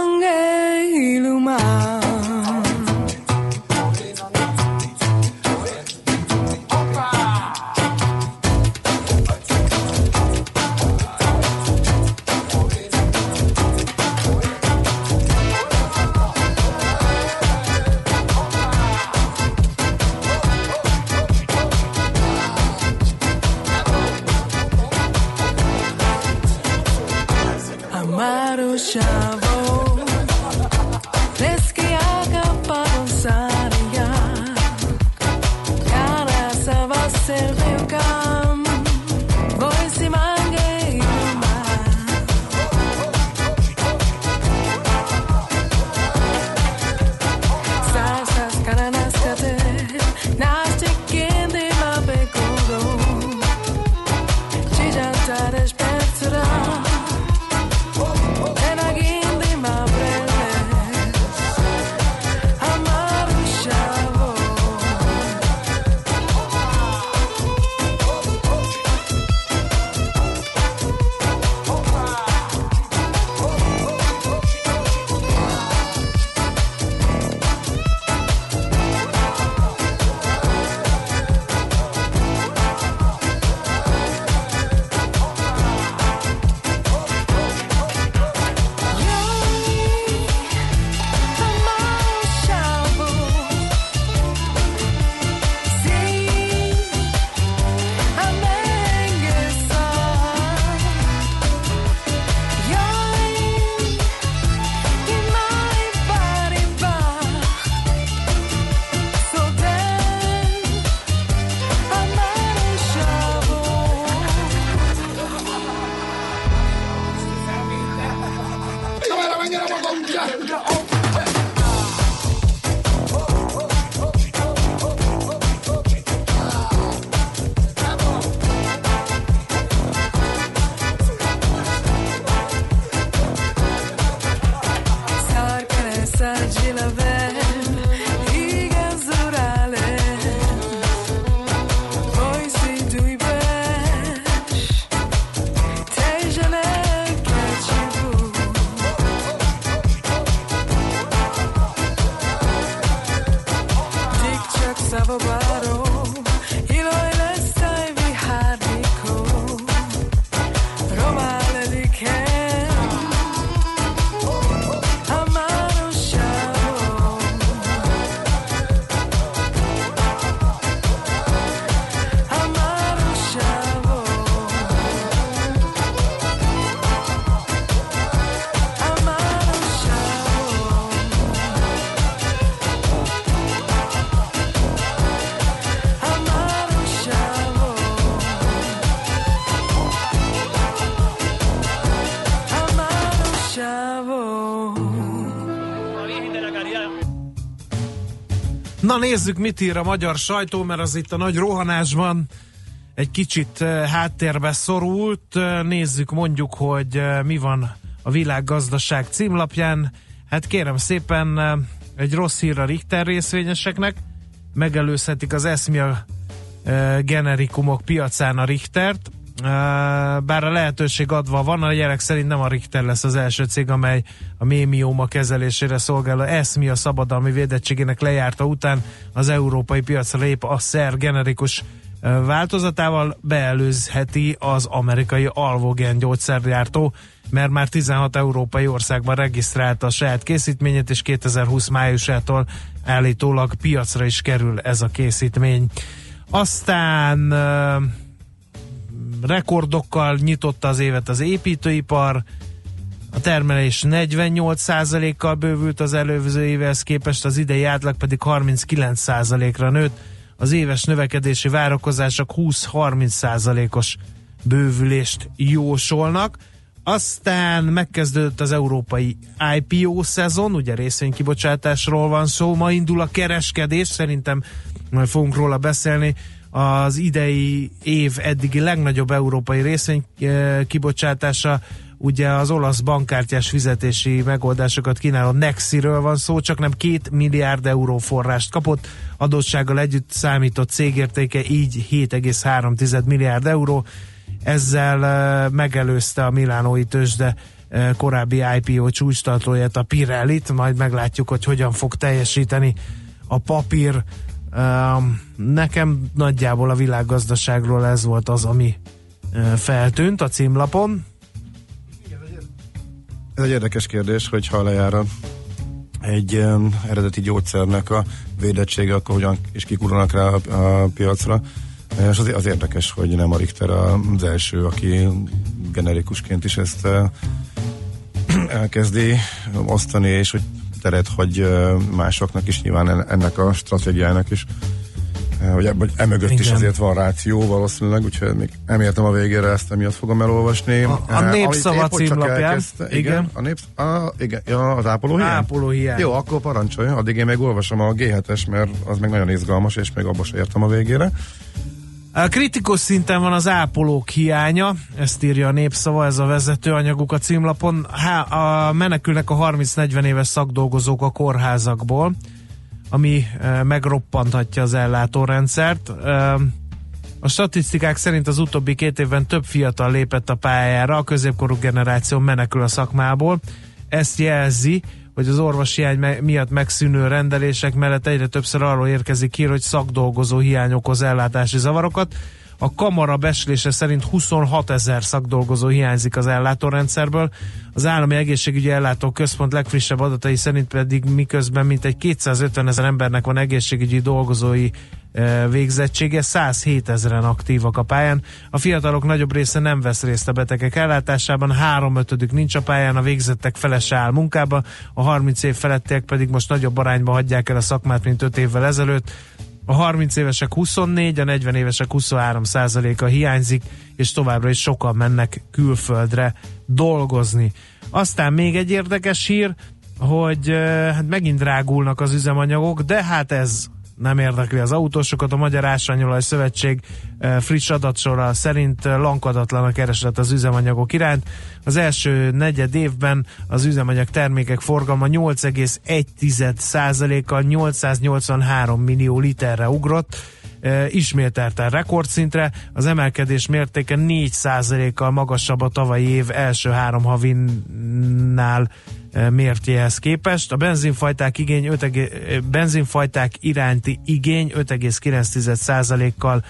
Na nézzük, mit ír a magyar sajtó, mert az itt a nagy rohanásban egy kicsit eh, háttérbe szorult. Eh, Nézzük mondjuk, hogy eh, mi van a világgazdaság címlapján. Hát kérem szépen, egy rossz hír a Richter részvényeseknek. Megelőzhetik az eszmia generikumok piacán a Richtert. Bár a lehetőség adva van, a jelek szerint nem a Richter lesz az első cég, amely a mémióma kezelésére szolgáló eszmia szabadalmi védettségének lejárta után az európai piacra lép a szer generikus változatával beelőzheti az amerikai Alvogen gyógyszergyártó, mert már 16 európai országban regisztrálta a saját készítményét, és 2020 májusától állítólag piacra is kerül ez a készítmény. Aztán rekordokkal nyitotta az évet az építőipar, a termelés 48%-kal bővült az előző évhez képest, az idei átlag pedig 39%-ra nőtt. Az éves növekedési várakozások 20-30%-os bővülést jósolnak. Aztán megkezdődött az európai IPO szezon, ugye részvénykibocsátásról van szó, ma indul a kereskedés, szerintem majd fogunk róla beszélni, az idei év eddigi legnagyobb európai részvény eh, kibocsátása. Ugye az olasz bankkártyás fizetési megoldásokat kínáló Nexiről van szó, csak nem két milliárd euró forrást kapott, adottsággal együtt számított cégértéke így 7,3 milliárd euró, ezzel eh, megelőzte a Milánói tőzsde eh, korábbi IPO csúcstartóját, a Pirellit, majd meglátjuk, hogy hogyan fog teljesíteni a papír. Nekem nagyjából a világgazdaságról ez volt az, ami feltűnt a címlapon. Ez egy érdekes kérdés, hogy ha lejár a- egy um, eredeti gyógyszernek a védettsége, akkor hogyan is kikurulnak rá a, a piacra. És az, az érdekes, hogy nem a Richter az első, aki generikusként is ezt uh, elkezdi osztani, és hogy teret hagy uh, másoknak is, nyilván en- ennek a stratégiának is. Hogy ebből emögött is Igen. azért van ráció valószínűleg, úgyhogy még nem értem a végére, ezt emiatt fogom elolvasni. A- a Népszava hogy címlapján. Igen, Igen. a népsz, a, igen, ja, az ápoló hiány? Ápoló hiány. Jó, akkor parancsolja, addig én még olvasom a G7-es, mert az meg nagyon izgalmas, és még abba se értem a végére. A kritikus szinten van az ápolók hiánya, ezt írja a népszava, ez a vezetőanyaguk a címlapon. Há, a menekülnek a 30-40 éves szakdolgozók a kórházakból, ami e, megroppanthatja az ellátórendszert. E, a statisztikák szerint az utóbbi két évben több fiatal lépett a pályára, a középkorú generáció menekül a szakmából. Ezt jelzi, hogy az orvosi hiány miatt megszűnő rendelések mellett egyre többször arról érkezik hír, hogy szakdolgozó hiány okoz ellátási zavarokat. A kamara beslése szerint 26 ezer szakdolgozó hiányzik az ellátórendszerből. Az Állami Egészségügyi Ellátó Központ legfrissebb adatai szerint pedig miközben mintegy 250 ezer embernek van egészségügyi dolgozói végzettsége, 107 ezeren aktívak a pályán. A fiatalok nagyobb része nem vesz részt a betegek ellátásában, három ötödük nincs a pályán, a végzettek fele se áll munkába, a 30 év felettiek pedig most nagyobb arányban hagyják el a szakmát, mint 5 évvel ezelőtt. A 30 évesek 24, a 40 évesek 23 százaléka hiányzik, és továbbra is sokan mennek külföldre dolgozni. Aztán még egy érdekes hír, hogy eh, hát megint drágulnak az üzemanyagok, de hát ez nem érdekli az autósokat. A Magyar Ásványolaj Szövetség eh, friss adatsora szerint eh, lankadatlan a kereslet az üzemanyagok iránt. Az első negyed évben az üzemanyag termékek forgalma 8,1%-kal 883 millió literre ugrott, e, ismételten rekordszintre. Az emelkedés mértéke 4%-kal magasabb a tavalyi év első három havinnál mértjehez képest. A benzinfajták, igény 5, egé- benzinfajták iránti igény 5,9%-kal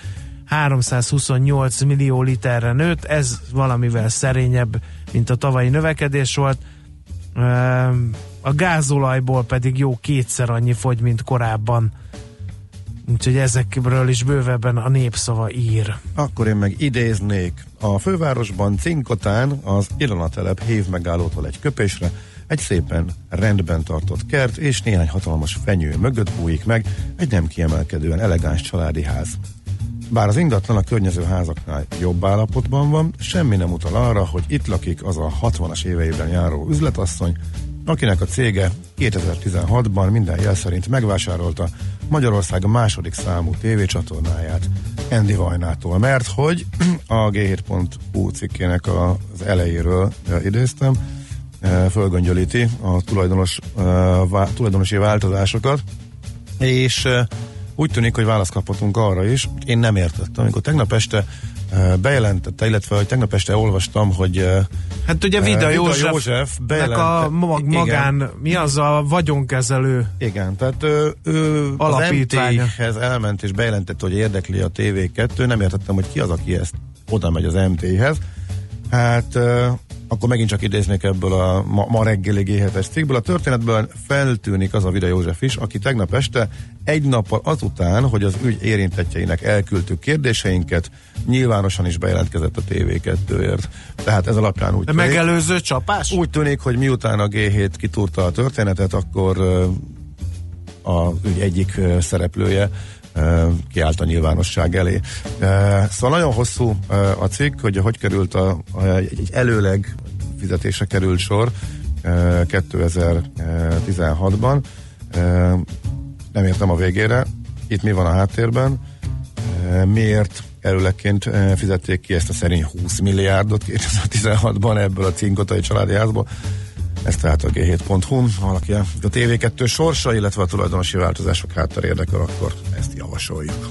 328 millió literre nőtt, ez valamivel szerényebb, mint a tavalyi növekedés volt. A gázolajból pedig jó kétszer annyi fogy, mint korábban. Úgyhogy ezekről is bővebben a népszava ír. Akkor én meg idéznék. A fővárosban Cinkotán az Ilona telep hév megállótól egy köpésre egy szépen rendben tartott kert és néhány hatalmas fenyő mögött bújik meg egy nem kiemelkedően elegáns családi ház. Bár az ingatlan a környező házaknál jobb állapotban van, semmi nem utal arra, hogy itt lakik az a 60-as éveiben járó üzletasszony, akinek a cége 2016-ban minden jel szerint megvásárolta Magyarország második számú tévécsatornáját Andy Vajnától, mert hogy a G7.hu cikkének a- az elejéről eh, idéztem, eh, fölgöngyölíti a tulajdonos, eh, tulajdonosi változásokat, és úgy tűnik, hogy választ kaphatunk arra is, én nem értettem, amikor tegnap este bejelentette, illetve hogy tegnap este olvastam, hogy Hát ugye Vida Vida József, József bejelentette, a mag, igen, magán, mi az a vagyonkezelő igen, tehát ő, ő az. MT-hez elment és bejelentette, hogy érdekli a TV2, nem értettem, hogy ki az, aki ezt oda megy az MT-hez. Hát akkor megint csak idéznék ebből a ma, ma reggeli G7-es cikkből. A történetből feltűnik az a Vida József is, aki tegnap este egy nappal azután, hogy az ügy érintettjeinek elküldtük kérdéseinket, nyilvánosan is bejelentkezett a TV2-ért. Tehát ez alapján úgy De tűnik- megelőző csapás? úgy tűnik, hogy miután a G7 kitúrta a történetet, akkor a ügy egyik szereplője kiállt a nyilvánosság elé. Szóval nagyon hosszú a cikk, hogy hogy került a, egy, előleg fizetése került sor ö, 2016-ban. Ö, Nem értem a végére. Itt mi van a háttérben? Miért előlegként fizették ki ezt a szerény 20 milliárdot 2016-ban ebből a cinkotai családi házból? Ez tehát a g7.hu, valaki a TV2 sorsa, illetve a tulajdonosi változások hátter érdekel, akkor ezt javasoljuk.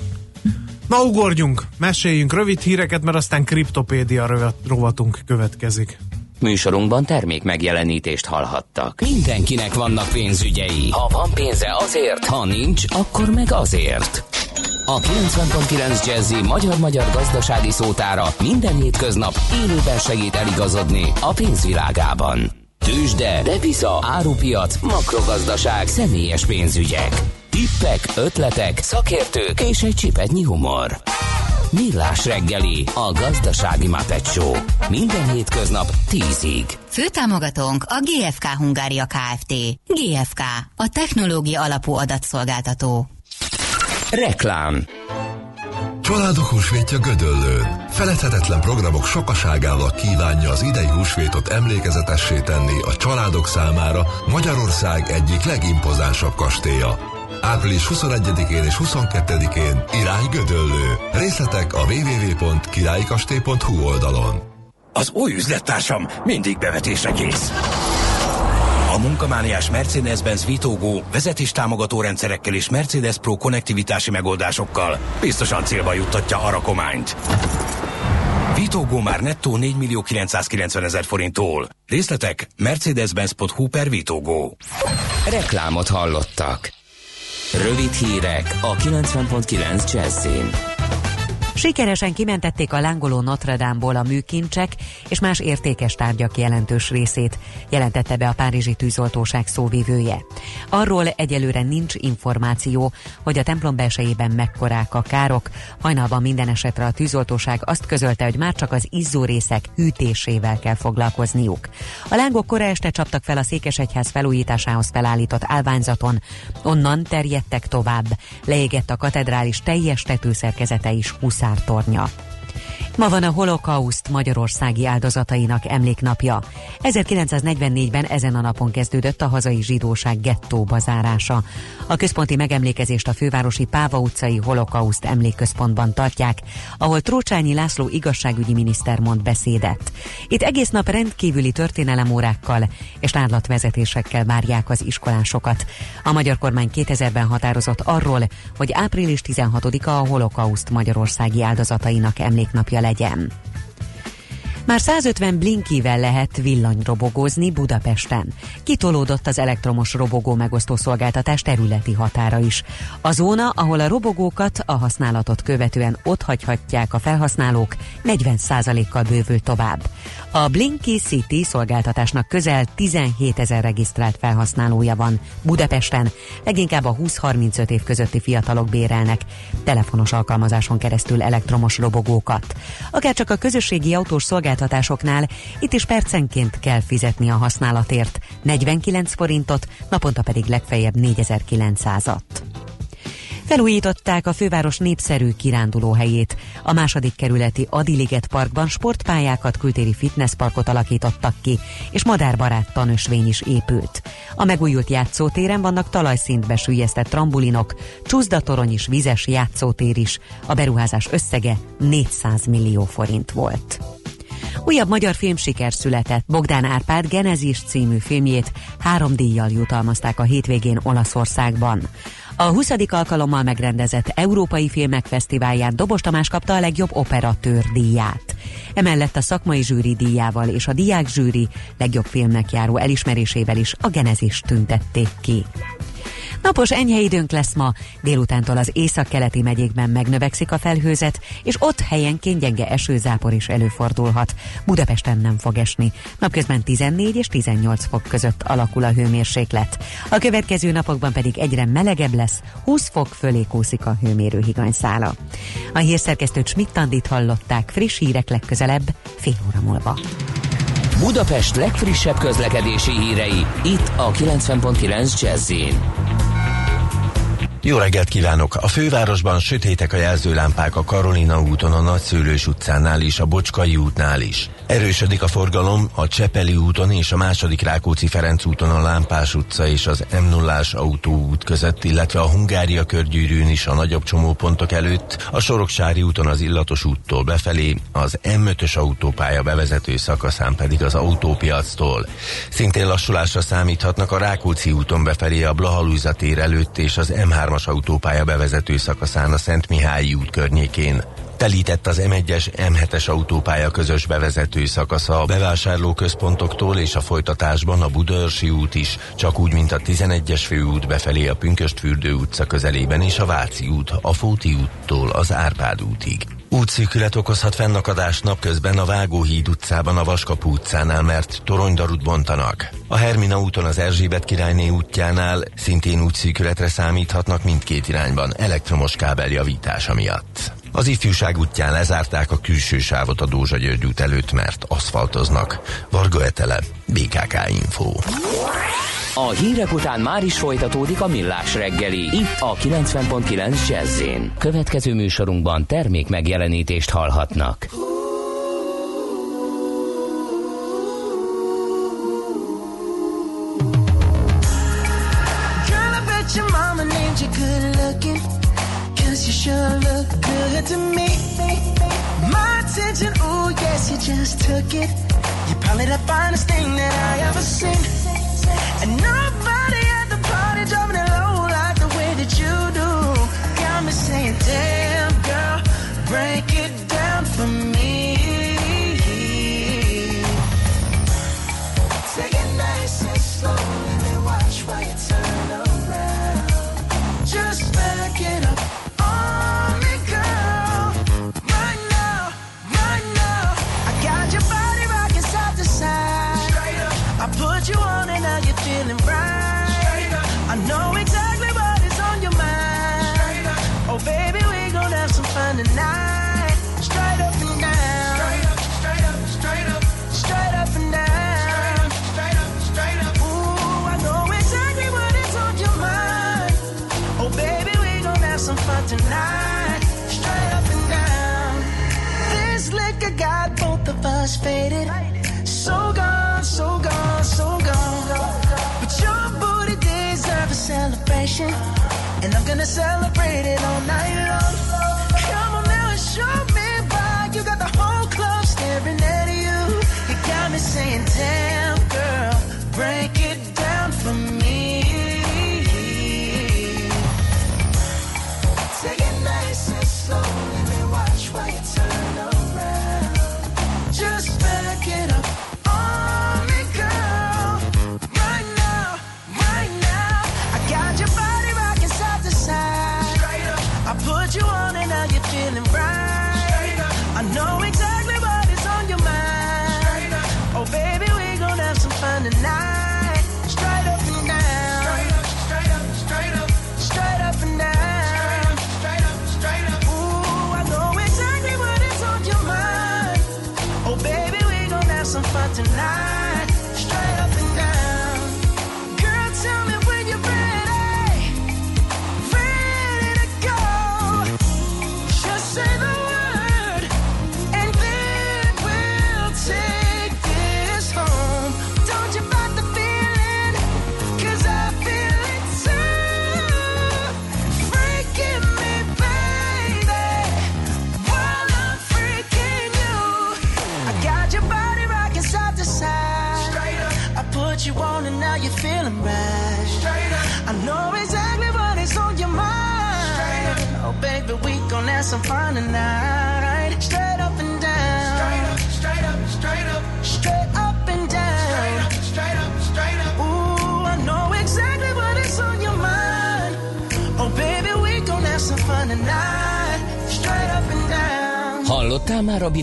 Na ugorjunk, meséljünk rövid híreket, mert aztán kriptopédia rovatunk következik. Műsorunkban termék megjelenítést hallhattak. Mindenkinek vannak pénzügyei. Ha van pénze azért, ha nincs, akkor meg azért. A 90.9 Jazzy magyar-magyar gazdasági szótára minden hétköznap élőben segít eligazodni a pénzvilágában. Tősde, depisza, árupiac, makrogazdaság, személyes pénzügyek. Tippek, ötletek, szakértők és egy csipetnyi humor. Millás reggeli, a gazdasági Muppet Show. Minden hétköznap 10-ig. Főtámogatónk a GFK Hungária Kft. GFK, a technológia alapú adatszolgáltató. Reklám Családok húsvétja Gödöllőn. Feledhetetlen programok sokaságával kívánja az idei húsvétot emlékezetessé tenni a családok számára Magyarország egyik legimpozánsabb kastélya. Április 21-én és 22-én irány Gödöllő. Részletek a www.királykastély.hu oldalon. Az új üzlettársam mindig bevetésre kész. A munkamániás Mercedes-Benz Vitógó vezetés támogató rendszerekkel és Mercedes Pro konnektivitási megoldásokkal biztosan célba juttatja a rakományt. Vitógó már nettó 4 millió 990 ezer forinttól. Részletek mercedes-benz.hu per Vitógó. Reklámot hallottak. Rövid hírek a 90.9 Jazzin. Sikeresen kimentették a lángoló Notre Dame-ból a műkincsek és más értékes tárgyak jelentős részét, jelentette be a Párizsi tűzoltóság szóvivője. Arról egyelőre nincs információ, hogy a templom belsejében mekkorák a károk. Hajnalban minden esetre a tűzoltóság azt közölte, hogy már csak az izzó részek hűtésével kell foglalkozniuk. A lángok kora este csaptak fel a Székesegyház felújításához felállított állványzaton, onnan terjedtek tovább. Leégett a katedrális teljes tetőszerkezete is huszártornya. Ma van a holokauszt magyarországi áldozatainak emléknapja. 1944-ben ezen a napon kezdődött a hazai zsidóság gettóba zárása. A központi megemlékezést a fővárosi Páva utcai holokauszt emlékközpontban tartják, ahol Trócsányi László igazságügyi miniszter mond beszédet. Itt egész nap rendkívüli történelemórákkal és tárlatvezetésekkel várják az iskolásokat. A magyar kormány 2000-ben határozott arról, hogy április 16-a a holokauszt magyarországi áldozatainak emléknapja legyen. Már 150 blinkivel lehet villanyrobogózni Budapesten. Kitolódott az elektromos robogó megosztó szolgáltatás területi határa is. A zóna, ahol a robogókat a használatot követően ott hagyhatják a felhasználók, 40%-kal bővül tovább. A Blinky City szolgáltatásnak közel 17 ezer regisztrált felhasználója van Budapesten, leginkább a 20-35 év közötti fiatalok bérelnek telefonos alkalmazáson keresztül elektromos robogókat. Akár csak a közösségi autós szolgáltatásoknál itt is percenként kell fizetni a használatért, 49 forintot, naponta pedig legfeljebb 4900-at. Felújították a főváros népszerű kirándulóhelyét. A második kerületi Adiliget parkban sportpályákat, kültéri fitnessparkot alakítottak ki, és madárbarát tanösvény is épült. A megújult játszótéren vannak talajszintbe sűjesztett trambulinok, csúszdatorony és vizes játszótér is. A beruházás összege 400 millió forint volt. Újabb magyar filmsiker született. Bogdán Árpád Genezis című filmjét három díjjal jutalmazták a hétvégén Olaszországban. A 20. alkalommal megrendezett Európai Filmek Fesztiválján Dobos Tamás kapta a legjobb operatőr díját. Emellett a szakmai zsűri díjával és a diák zsűri legjobb filmnek járó elismerésével is a Genezis tüntették ki. Napos enyhe időnk lesz ma, délutántól az észak-keleti megyékben megnövekszik a felhőzet, és ott helyenként gyenge esőzápor is előfordulhat. Budapesten nem fog esni. Napközben 14 és 18 fok között alakul a hőmérséklet. A következő napokban pedig egyre melegebb lesz, 20 fok fölé kúszik a hőmérő higanyszála. A hírszerkesztőt Schmidt-Tandit hallották friss hírek legközelebb, fél óra múlva. Budapest legfrissebb közlekedési hírei, itt a 90.9 jazz Jó reggelt kívánok! A fővárosban sötétek a jelzőlámpák a Karolina úton, a Nagyszőlős utcánál is, a Bocskai útnál is. Erősödik a forgalom a Csepeli úton és a második Rákóczi Ferenc úton a Lámpás utca és az m 0 autóút között, illetve a Hungária körgyűrűn is a nagyobb csomópontok előtt, a Soroksári úton az Illatos úttól befelé, az M5-ös autópálya bevezető szakaszán pedig az autópiactól. Szintén lassulásra számíthatnak a Rákóczi úton befelé a Blahalújza tér előtt és az M3-as autópálya bevezető szakaszán a Szent Mihályi út környékén. Telített az M1-es, M7-es autópálya közös bevezető szakasza a bevásárlóközpontoktól és a folytatásban a Budaörsi út is, csak úgy, mint a 11-es főút befelé a Pünköstfürdő utca közelében és a Váci út, a Fóti úttól az Árpád útig. Útszűkület okozhat fennakadást napközben a Vágóhíd utcában a Vaskapu utcánál, mert toronydarut bontanak. A Hermina úton az Erzsébet királyné útjánál szintén útszűkületre számíthatnak mindkét irányban elektromos kábel javítása miatt. Az ifjúság útján lezárták a külső sávot a Dózsa György út előtt, mert aszfaltoznak. Varga Etele, BKK Info. A hírek után már is folytatódik a millás reggeli, itt a 90.9 jazz Következő műsorunkban termék megjelenítést hallhatnak. Just took it. You're probably the finest thing that I ever seen. break us faded. So gone, so gone, so gone. But your booty deserves a celebration. And I'm gonna celebrate it all night long. Come on now show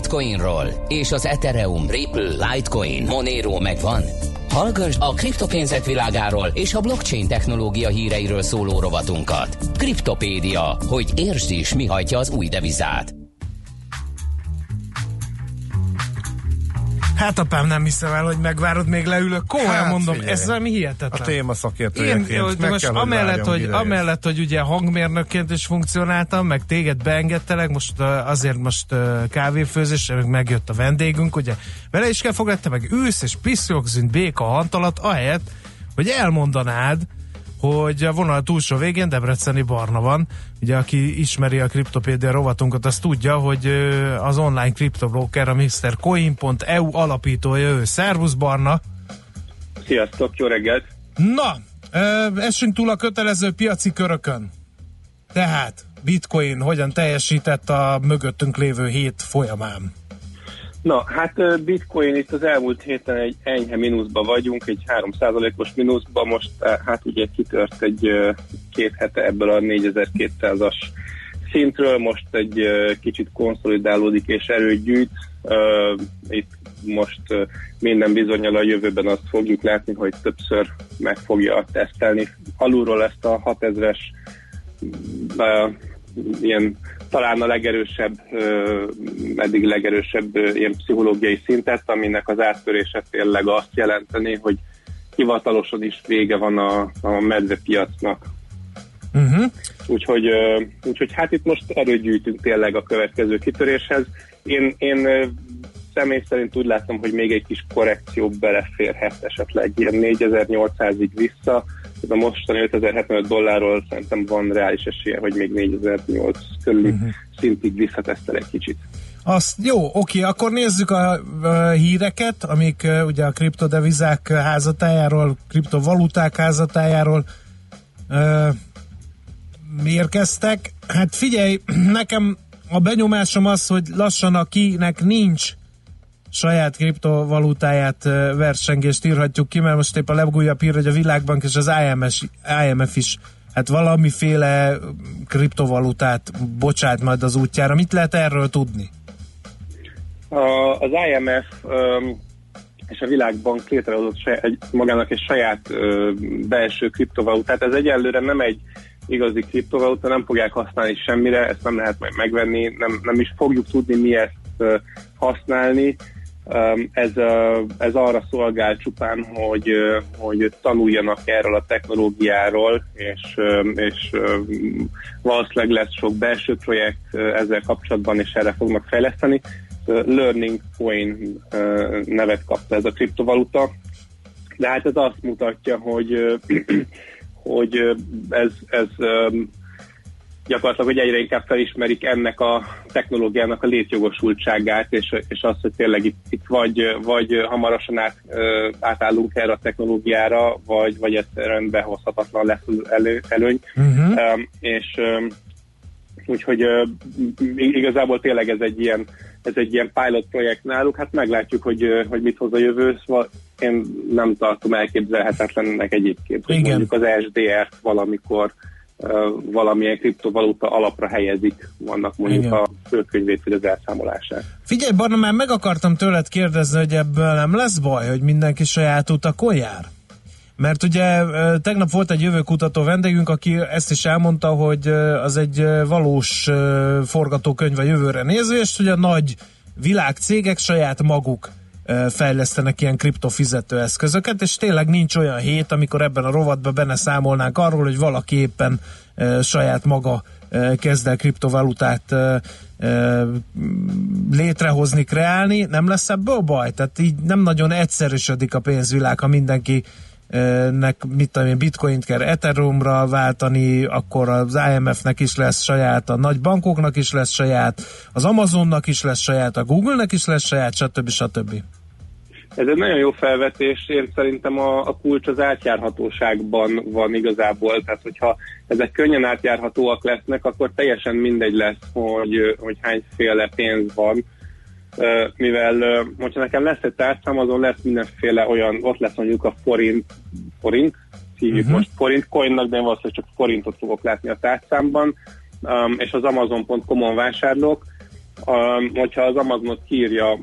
Bitcoinról? És az Ethereum, Ripple, Litecoin, Monero megvan? Hallgass a kriptopénzek világáról és a blockchain technológia híreiről szóló rovatunkat. Kriptopédia, hogy értsd is, mi hajtja az új devizát. Hát apám, nem hiszem el, hogy megvárod, még leülök. Komolyan Hát, mondom, figyelj. ez valami hihetetlen. A téma Én, szakértőjeként jó, meg most kell, hogy amellett, hogy, mire amellett, hogy ugye hangmérnökként is funkcionáltam, meg téged beengedtelek, most azért most kávéfőzés, meg megjött a vendégünk, ugye vele is kell foglalni, meg ülsz és piszogsz, mint béka hantalat, ahelyett, hogy elmondanád, hogy a vonal túlsó végén Debreceni Barna van. Ugye, aki ismeri a kriptopédia rovatunkat, az tudja, hogy az online kriptobroker, a MrCoin.eu alapítója ő. Szervusz Barna! Sziasztok, jó reggelt! Na, essünk túl a kötelező piaci körökön. Tehát, bitcoin hogyan teljesített a mögöttünk lévő hét folyamán? Na, hát Bitcoin itt az elmúlt héten egy enyhe mínuszba vagyunk, egy 3%-os mínuszba, most hát ugye kitört egy két hete ebből a 4200-as szintről, most egy kicsit konszolidálódik és erőt gyűjt. Itt most minden bizonyal a jövőben azt fogjuk látni, hogy többször meg fogja tesztelni alulról ezt a 6000-es ö, ilyen talán a legerősebb, eddig legerősebb ilyen pszichológiai szintet, aminek az áttörése tényleg azt jelenteni, hogy hivatalosan is vége van a, a medvepiacnak. Uh-huh. Úgyhogy, úgyhogy hát itt most erőt gyűjtünk tényleg a következő kitöréshez. Én, én személy szerint úgy látom, hogy még egy kis korrekció beleférhet esetleg ilyen 4800-ig vissza. A mostani 5075 dollárról szerintem van reális esélye, hogy még 4008 körüli uh-huh. szintig visszatesztel egy kicsit. Azt, jó, oké, akkor nézzük a, a híreket, amik ugye a kriptodevizák házatájáról, kriptovaluták házatájáról uh, érkeztek. Hát figyelj, nekem a benyomásom az, hogy lassan akinek nincs saját kriptovalutáját versengést írhatjuk ki, mert most épp a legújabb hír, hogy a Világbank és az IMF, IMF is hát valamiféle kriptovalutát bocsát majd az útjára. Mit lehet erről tudni? Az IMF és a Világbank létrehozott saját, magának egy saját belső kriptovalutát. Ez egyelőre nem egy igazi kriptovaluta, nem fogják használni semmire, ezt nem lehet majd megvenni, nem, nem is fogjuk tudni mi ezt használni. Ez, ez arra szolgál csupán, hogy, hogy tanuljanak erről a technológiáról, és, és valószínűleg lesz sok belső projekt ezzel kapcsolatban, és erre fognak fejleszteni. Learning Coin nevet kapta ez a kriptovaluta, de hát ez azt mutatja, hogy, hogy ez, ez gyakorlatilag, hogy egyre inkább felismerik ennek a technológiának a létjogosultságát, és, és azt, hogy tényleg itt, itt vagy, vagy hamarosan át, átállunk erre a technológiára, vagy, vagy egyszerűen behozhatatlan lesz az elő, előny. Uh-huh. Um, és um, úgyhogy uh, igazából tényleg ez egy ilyen ez egy ilyen pilot projekt náluk, hát meglátjuk, hogy, hogy mit hoz a jövő, szóval én nem tartom elképzelhetetlennek egyébként, hogy Igen. mondjuk az SDR-t valamikor valamilyen kriptovaluta alapra helyezik, vannak mondjuk Igen. a főkönyvét vagy az elszámolását. Figyelj, Barna, már meg akartam tőled kérdezni, hogy ebből nem lesz baj, hogy mindenki saját utakon jár? Mert ugye tegnap volt egy jövőkutató vendégünk, aki ezt is elmondta, hogy az egy valós forgatókönyv a jövőre nézve, és hogy a nagy világcégek saját maguk fejlesztenek ilyen kriptofizető eszközöket, és tényleg nincs olyan hét, amikor ebben a rovatban benne számolnánk arról, hogy valaki éppen saját maga kezd el kriptovalutát létrehozni, kreálni, nem lesz ebből baj? Tehát így nem nagyon egyszerűsödik a pénzvilág, ha mindenki nek, mit tudom én, bitcoint kell Ethereumra váltani, akkor az IMF-nek is lesz saját, a nagy bankoknak is lesz saját, az Amazonnak is lesz saját, a Google-nek is lesz saját, stb. stb. Ez egy nagyon jó felvetés, én szerintem a, a kulcs az átjárhatóságban van igazából, tehát hogyha ezek könnyen átjárhatóak lesznek, akkor teljesen mindegy lesz, hogy, hogy hányféle pénz van, mivel hogyha nekem lesz egy tárcám, azon lesz mindenféle olyan, ott lesz mondjuk a forint, forint, hívjuk uh-huh. most forint coinnak, de én valószínűleg csak forintot fogok látni a tárcámban, um, és az Amazon.com-on vásárlok, um, hogyha az Amazonot kiírja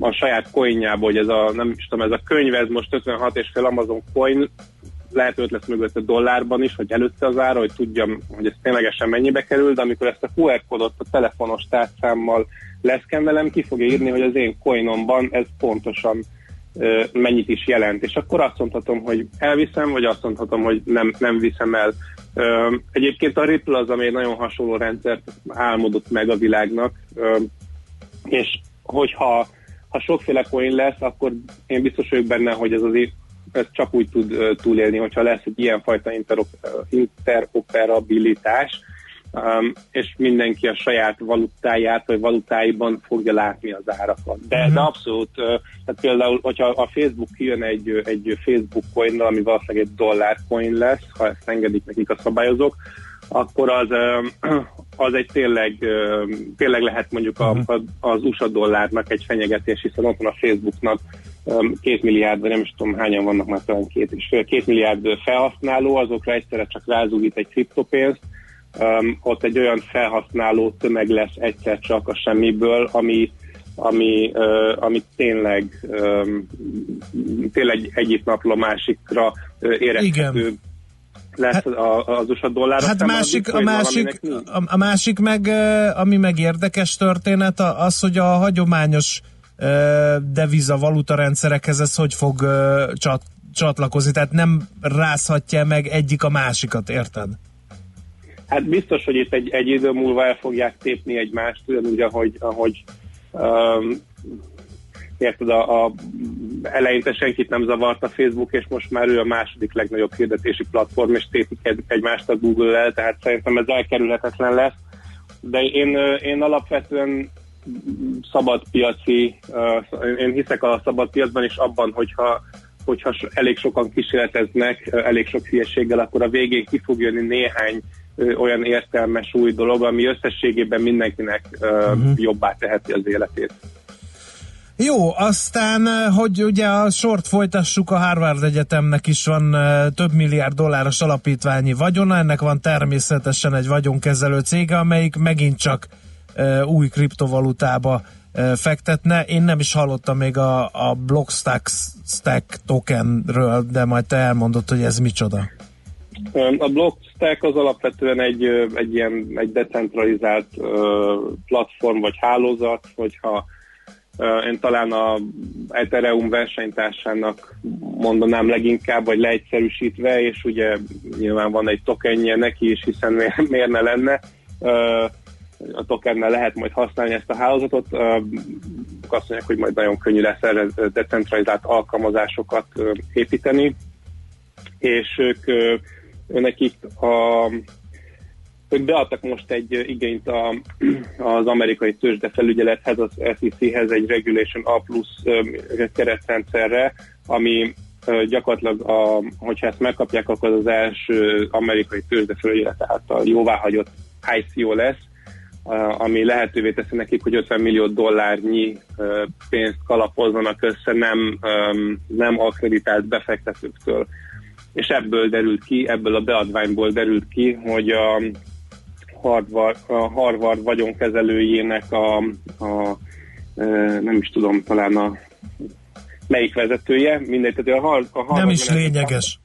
a saját coinjába, hogy ez a, nem is tudom, ez a könyv, ez most 56 és fél Amazon coin, lehet, ott lesz mögötte dollárban is, hogy előtte az ára, hogy tudjam, hogy ez ténylegesen mennyibe kerül, de amikor ezt a QR kódot a telefonos tárcámmal leszkendelem, ki fogja írni, hogy az én coinomban ez pontosan ö, mennyit is jelent. És akkor azt mondhatom, hogy elviszem, vagy azt mondhatom, hogy nem, nem viszem el. Egyébként a Ripple az, ami egy nagyon hasonló rendszert álmodott meg a világnak, és hogyha ha sokféle coin lesz, akkor én biztos vagyok benne, hogy ez az év, ez csak úgy tud túlélni, hogyha lesz egy ilyenfajta interop- interoperabilitás, um, és mindenki a saját valutáját, vagy valutáiban fogja látni az árakat. De, Mhm. de abszolút, ö, tehát például, hogyha a Facebook kijön egy, egy Facebook coinnal, ami valószínűleg egy dollár coin lesz, ha ezt engedik nekik a szabályozók, akkor az, az egy tényleg, tényleg lehet mondjuk a, a, az USA dollárnak egy fenyegetés, hiszen ott van a Facebooknak két milliárd, vagy nem is tudom hányan vannak már talán két és fél, két milliárd felhasználó, azokra egyszerre csak rázúgít egy kriptopénzt, um, ott egy olyan felhasználó tömeg lesz egyszer csak a semmiből, ami, ami, uh, ami tényleg, um, tényleg egyik napról a másikra uh, érezhető lesz hát, a, az USA dollár. Hát másik, a másik, a, a másik meg, ami meg érdekes történet, az, hogy a hagyományos deviza valuta rendszerekhez ez hogy fog csat, csatlakozni, tehát nem rázhatja meg egyik a másikat, érted? Hát biztos, hogy itt egy, egy idő múlva el fogják tépni egymást, ugyanúgy, ahogy, ahogy um, érted, a, a, eleinte senkit nem zavart a Facebook, és most már ő a második legnagyobb hirdetési platform, és tépik egy, egymást a Google-el, tehát szerintem ez elkerülhetetlen lesz. De én, én alapvetően szabad piaci, uh, én hiszek a szabad piacban, és abban, hogyha hogyha elég sokan kísérleteznek, elég sok hülyeséggel, akkor a végén ki fog jönni néhány olyan értelmes új dolog, ami összességében mindenkinek uh-huh. jobbá teheti az életét. Jó, aztán, hogy ugye a sort folytassuk, a Harvard Egyetemnek is van több milliárd dolláros alapítványi vagyona, ennek van természetesen egy vagyonkezelő cége, amelyik megint csak új kriptovalutába fektetne. Én nem is hallottam még a, a Blockstack Stack tokenről, de majd te elmondod, hogy ez micsoda. A Blockstack az alapvetően egy, egy ilyen egy decentralizált platform vagy hálózat, hogyha én talán a Ethereum versenytársának mondanám leginkább, vagy leegyszerűsítve, és ugye nyilván van egy tokenje neki is, hiszen miért, ne lenne. A tokennel lehet majd használni ezt a hálózatot. Azt mondják, hogy majd nagyon könnyű lesz erre decentralizált alkalmazásokat építeni és ők, nekik a, ők beadtak most egy igényt a, az amerikai tőzsdefelügyelethez, az SEC-hez egy Regulation A plusz keretrendszerre, ami gyakorlatilag, a, hogyha ezt megkapják, akkor az, első amerikai tőzsdefelügyelet által jóváhagyott ICO lesz, ami lehetővé teszi nekik, hogy 50 millió dollárnyi pénzt kalapozzanak össze nem, nem akkreditált befektetőktől. És ebből derült ki, ebből a beadványból derült ki, hogy a Harvard, a Harvard vagyonkezelőjének a, a ö, nem is tudom, talán a melyik vezetője, mindegy, tehát a, Har- a Harvard Nem is lényeges.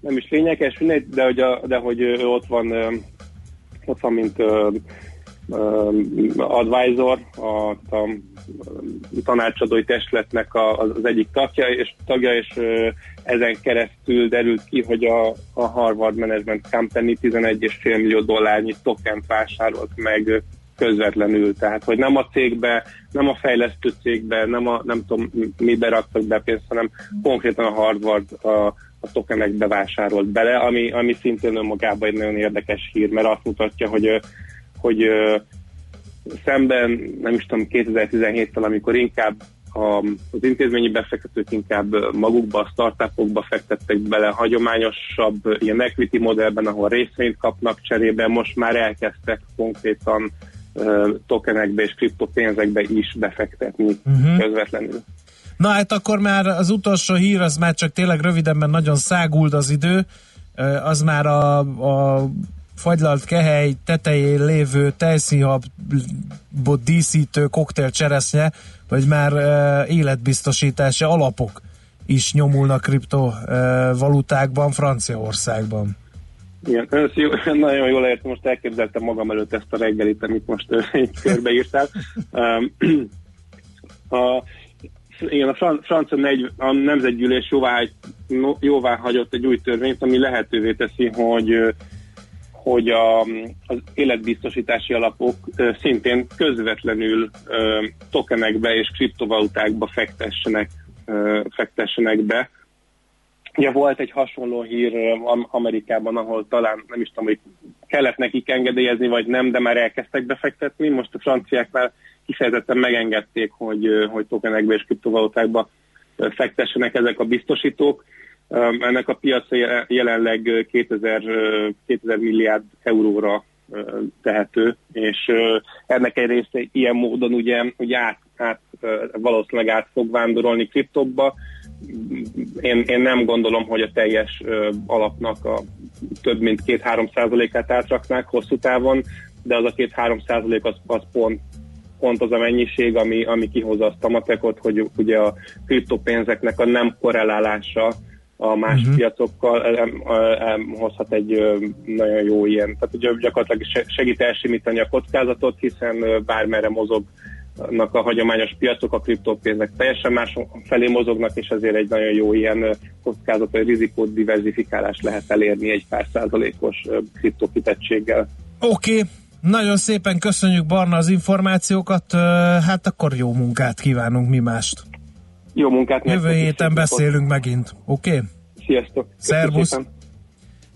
nem is lényeges, mindegy, de hogy, a, de hogy ő ott van, ö, ott van mint ö, advisor, a, a tanácsadói testületnek a, az egyik tagja, és, tagja, és ezen keresztül derült ki, hogy a, a Harvard Management Company 11,5 millió dollárnyi tokent vásárolt meg közvetlenül, tehát hogy nem a cégbe, nem a fejlesztő cégbe, nem a nem tudom mibe raktak be pénzt, hanem konkrétan a Harvard a, a tokenek bevásárolt bele, ami, ami szintén önmagában egy nagyon érdekes hír, mert azt mutatja, hogy, hogy szemben, nem is tudom, 2017-tel, amikor inkább a, az intézményi befektetők inkább magukba, a startupokba fektettek bele hagyományosabb ilyen equity modellben, ahol részvényt kapnak cserébe, most már elkezdtek konkrétan uh, tokenekbe és kriptopénzekbe is befektetni uh-huh. közvetlenül. Na hát akkor már az utolsó hír, az már csak tényleg röviden, mert nagyon száguld az idő, az már a, a fagylalt kehely tetején lévő tejszínhabot díszítő koktél cseresznye, vagy már uh, életbiztosítási alapok is nyomulnak kriptovalutákban Franciaországban. Igen, ez jó, nagyon jól értem, most elképzeltem magam előtt ezt a reggelit, amit most körbeírtál. A, igen, a fran- francia negy, a nemzetgyűlés jóvá, jóvá hagyott egy új törvényt, ami lehetővé teszi, hogy hogy a, az életbiztosítási alapok szintén közvetlenül tokenekbe és kriptovalutákba fektessenek, fektessenek be. Ugye volt egy hasonló hír Amerikában, ahol talán nem is tudom, hogy kellett nekik engedélyezni, vagy nem, de már elkezdtek befektetni. Most a franciáknál kifejezetten megengedték, hogy, hogy tokenekbe és kriptovalutákba fektessenek ezek a biztosítók. Ennek a piaca je- jelenleg ö, 2000, ö, 2000 milliárd euróra tehető, és ennek egy része ilyen módon ugye, ugye át, át, valószínűleg át fog vándorolni kriptokba. Én, én nem gondolom, hogy a teljes alapnak a több mint 2-3 százalékát átraknák hosszú távon, de az a 2-3 százalék az, az pont pont az a mennyiség, ami, ami kihozza azt a matekot, hogy ugye a kriptopénzeknek a nem korrelálása a más uh-huh. piacokkal em, em, hozhat egy ö, nagyon jó ilyen, tehát ugye gyakorlatilag se- segít elsimítani a kockázatot, hiszen ö, bármerre mozognak a hagyományos piacok, a kriptopénzek teljesen más felé mozognak, és ezért egy nagyon jó ilyen kockázat, vagy rizikót diversifikálást lehet elérni egy pár százalékos kriptokitettséggel. Oké, okay. nagyon szépen köszönjük Barna az információkat, hát akkor jó munkát kívánunk mi mást. Jó munkát! Jövő nektek is, héten beszélünk megint, oké? Okay? Sziasztok! Szervusz!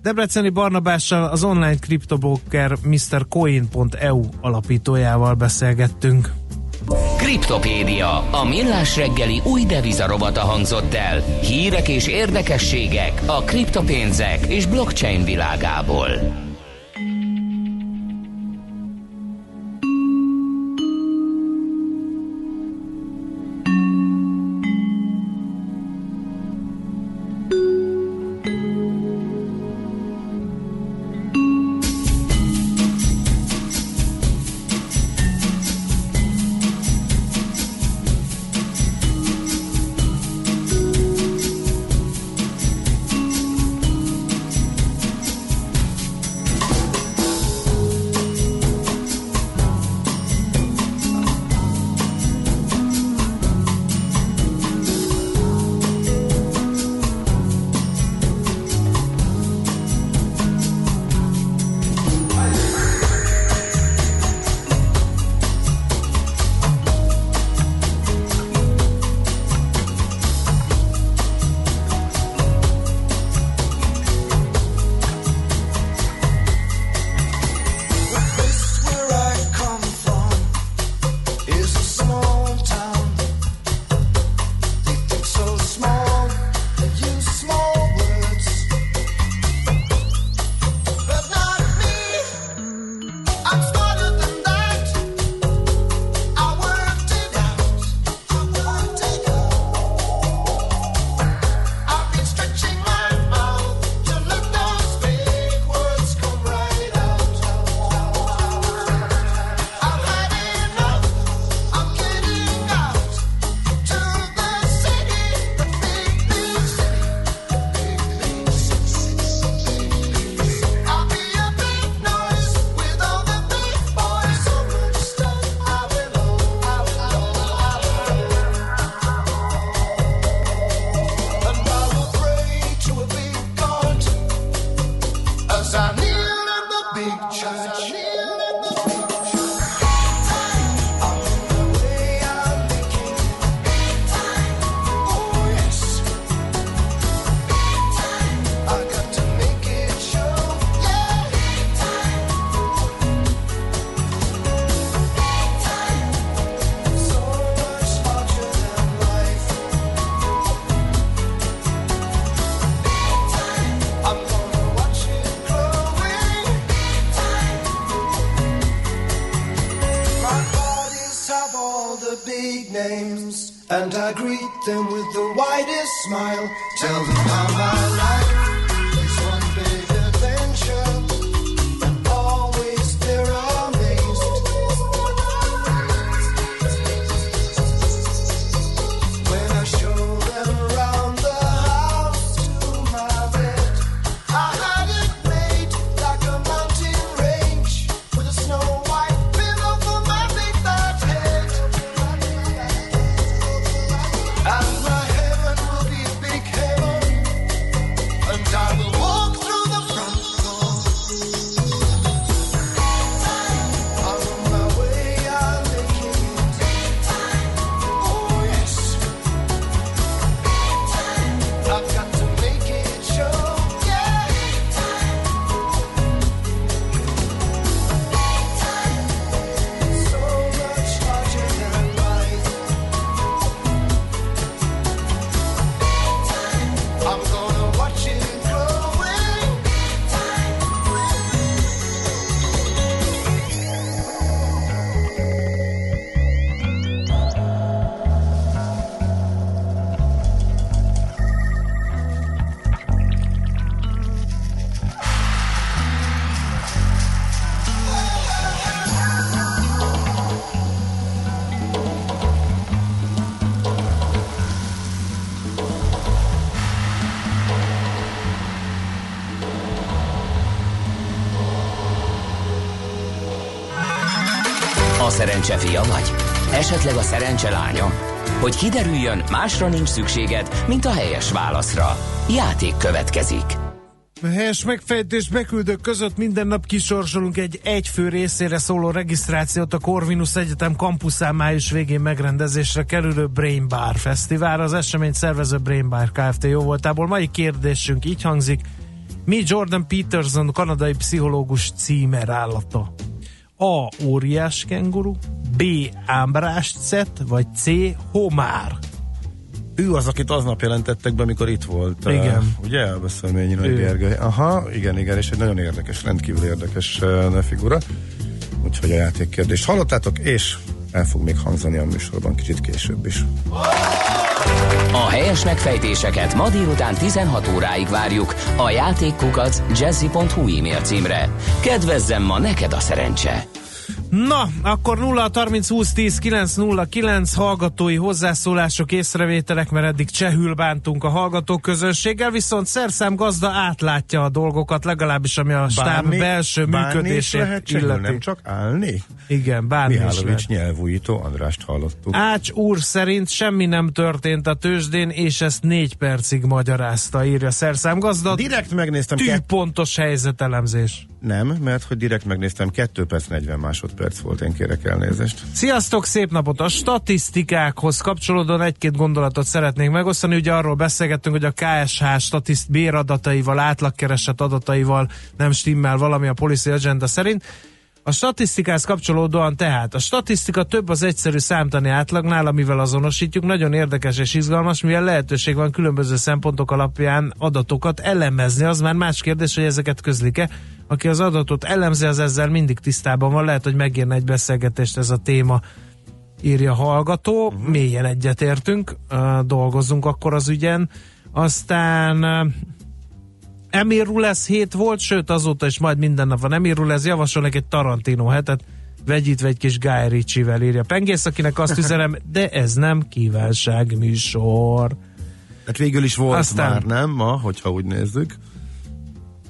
Debreceni Barnabással az online kriptobroker MrCoin.eu alapítójával beszélgettünk. Kriptopédia, a millás reggeli új devizarobata hangzott el. Hírek és érdekességek a kriptopénzek és blockchain világából. Esetleg a szerencse lánya? Hogy kiderüljön, másra nincs szükséged, mint a helyes válaszra. Játék következik. Helyes megfejtés beküldők között minden nap kisorsolunk egy egyfő részére szóló regisztrációt a Corvinus Egyetem kampuszán május végén megrendezésre kerülő Brain Bar Fesztivál. Az esemény szervező Brain Bar Kft. jó voltából. Mai kérdésünk így hangzik. Mi Jordan Peterson kanadai pszichológus címer állata? A. Óriás kenguru B. Ámbrást vagy C. Homár Ő az, akit aznap jelentettek be, amikor itt volt. Igen. Uh, ugye, Elbeszélményi Nagy. Gergely. Aha, igen, igen, és egy nagyon érdekes, rendkívül érdekes uh, figura. Úgyhogy a játékkérdést hallottátok, és el fog még hangzani a műsorban kicsit később is. A helyes megfejtéseket ma délután 16 óráig várjuk a játékkukac jazzy.hu e-mail címre. Kedvezzem ma neked a szerencse! Na, akkor 0 30 20 10 9 0 9 hallgatói hozzászólások, észrevételek, mert eddig csehül bántunk a hallgatók közönséggel, viszont szerszám gazda átlátja a dolgokat, legalábbis ami a stáb belső bánni működését lehet csehül, illeti. nem csak állni? Igen, bánni. Mihálovics nyelvújító, Andrást hallottuk. Ács úr szerint semmi nem történt a tőzsdén, és ezt négy percig magyarázta, írja szerszámgazda. Direkt megnéztem. Tűpontos helyzetelemzés. Nem, mert hogy direkt megnéztem, 2 perc 40 másodperc volt, én kérek elnézést. Sziasztok, szép napot! A statisztikákhoz kapcsolódóan egy-két gondolatot szeretnék megosztani. Ugye arról beszélgettünk, hogy a KSH statiszt béradataival, átlagkereset adataival nem stimmel valami a Policy Agenda szerint. A statisztikához kapcsolódóan tehát a statisztika több az egyszerű számtani átlagnál, amivel azonosítjuk, nagyon érdekes és izgalmas, mivel lehetőség van különböző szempontok alapján adatokat elemezni. Az már más kérdés, hogy ezeket közlik-e. Aki az adatot elemzi, az ezzel mindig tisztában van. Lehet, hogy megírne egy beszélgetést ez a téma írja hallgató, uh-huh. mélyen egyetértünk, dolgozzunk akkor az ügyen. Aztán Emir Rulesz hét volt, sőt azóta is majd minden nap van Emir Rulesz, javasolnak egy Tarantino hetet, vegyítve egy kis Guy Ritchie-vel írja Pengész, akinek azt üzenem, de ez nem kívánság műsor. Hát végül is volt Aztán- már, nem ma, hogyha úgy nézzük.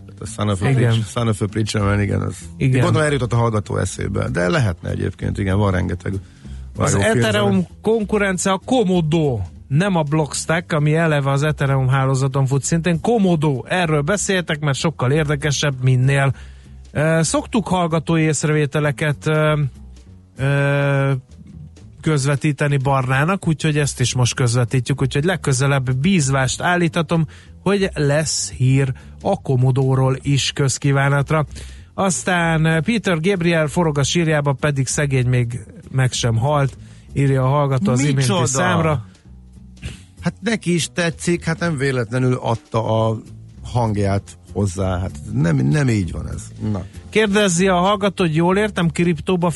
Tehát a Son of a Igen. Son of a Preacher igen, az. Igen. Gondolom eljutott a hallgató eszébe, de lehetne egyébként, igen, van rengeteg. Az jó film, Ethereum konkurence a Komodo, nem a Blockstack, ami eleve az Ethereum hálózaton fut szintén. Komodo, erről beszéltek, mert sokkal érdekesebb minél. Szoktuk hallgatói észrevételeket közvetíteni Barnának, úgyhogy ezt is most közvetítjük, úgyhogy legközelebb bízvást állítatom, hogy lesz hír a Komodóról is közkívánatra. Aztán Peter Gabriel forog a sírjába, pedig szegény még meg sem halt, írja a hallgató az iménti számra. Hát neki is tetszik, hát nem véletlenül adta a hangját hozzá, hát nem, nem így van ez. Na. Kérdezi a hallgató, hogy jól értem, kriptóba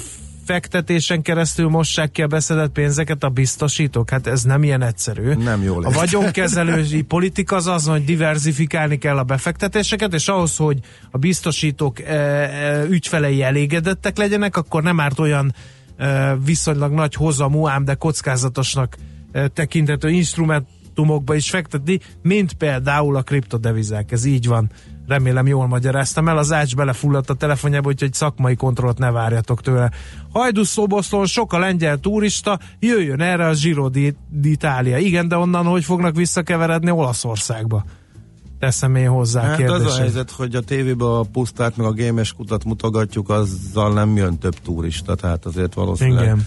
befektetésen keresztül mossák ki a beszedett pénzeket a biztosítók? Hát ez nem ilyen egyszerű. Nem jól A lehet. vagyonkezelői politika az az, hogy diversifikálni kell a befektetéseket, és ahhoz, hogy a biztosítók e, e, ügyfelei elégedettek legyenek, akkor nem árt olyan e, viszonylag nagy hozamú, ám de kockázatosnak tekintető instrumentumokba is fektetni, mint például a kriptodevizák. Ez így van. Remélem jól magyaráztam el. Az Ács belefulladt a telefonjába, úgyhogy szakmai kontrollt ne várjatok tőle. Hajdú Szoboszlón sok a lengyel turista, jöjjön erre a Giro di- d'Italia. Igen, de onnan hogy fognak visszakeveredni Olaszországba? Teszem én hozzá Hát az kérdésem. a helyzet, hogy a tévében a pusztát meg a gémes kutat mutogatjuk, azzal nem jön több turista, tehát azért valószínűleg Igen.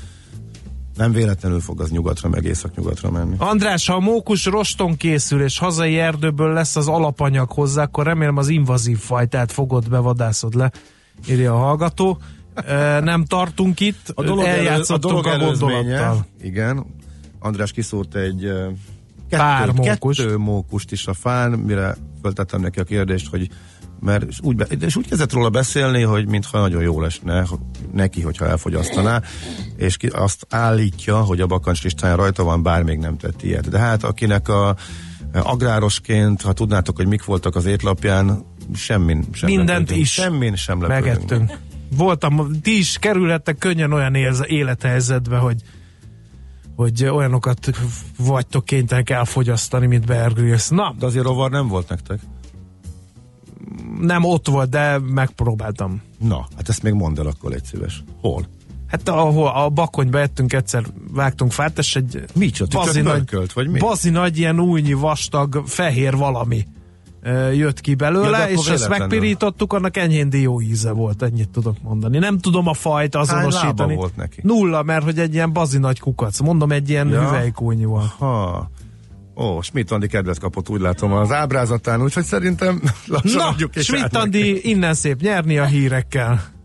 Nem véletlenül fog az nyugatra, meg északnyugatra menni. András, ha a mókus roston készül, és hazai erdőből lesz az alapanyag hozzá, akkor remélem az invazív fajtát fogod bevadászod le, írja a hallgató. E, nem tartunk itt, A dolog, elő, a, eljátszottunk dolog a, gondolattal. igen, András kiszúrt egy ö, Pár kettő, mókust. kettő mókust is a fán, mire föltettem neki a kérdést, hogy mert úgy, be, és úgy kezdett róla beszélni, hogy mintha nagyon jó lesne hogy neki, hogyha elfogyasztaná, és ki, azt állítja, hogy a bakancs listáján rajta van, bár még nem tett ilyet. De hát akinek a agrárosként, ha tudnátok, hogy mik voltak az étlapján, semmin sem Mindent lepődünk. is Semmin sem lepődünk. megettünk. Voltam, ti is kerülhettek könnyen olyan élethelyzetbe, hogy hogy olyanokat vagytok kénytelenek elfogyasztani, mint Bear Grylls. Na, De azért rovar nem volt nektek? Nem ott volt, de megpróbáltam. Na, hát ezt még mondd el akkor, egy szíves. Hol? Hát ahol a bakonyba ettünk egyszer, vágtunk fát, és egy Micsoda? bazi nagy, mörkölt, vagy mi? bazi nagy, ilyen újnyi, vastag, fehér valami jött ki Ja, belőle, akkor és ezt megpirítottuk, annak enyhén dió íze volt, ennyit tudok mondani. Nem tudom a fajt azonosítani. lába volt neki? Nulla, mert hogy egy ilyen bazi nagy kukac. Mondom, egy ilyen Ja. ja. hüvelykúnyi volt. Ha. Ó, Schmidt Andi kedvet kapott, úgy látom az ábrázatán, úgyhogy szerintem lassan Na, adjuk is Schmidt át neki. Andi innen szép nyerni a hírekkel.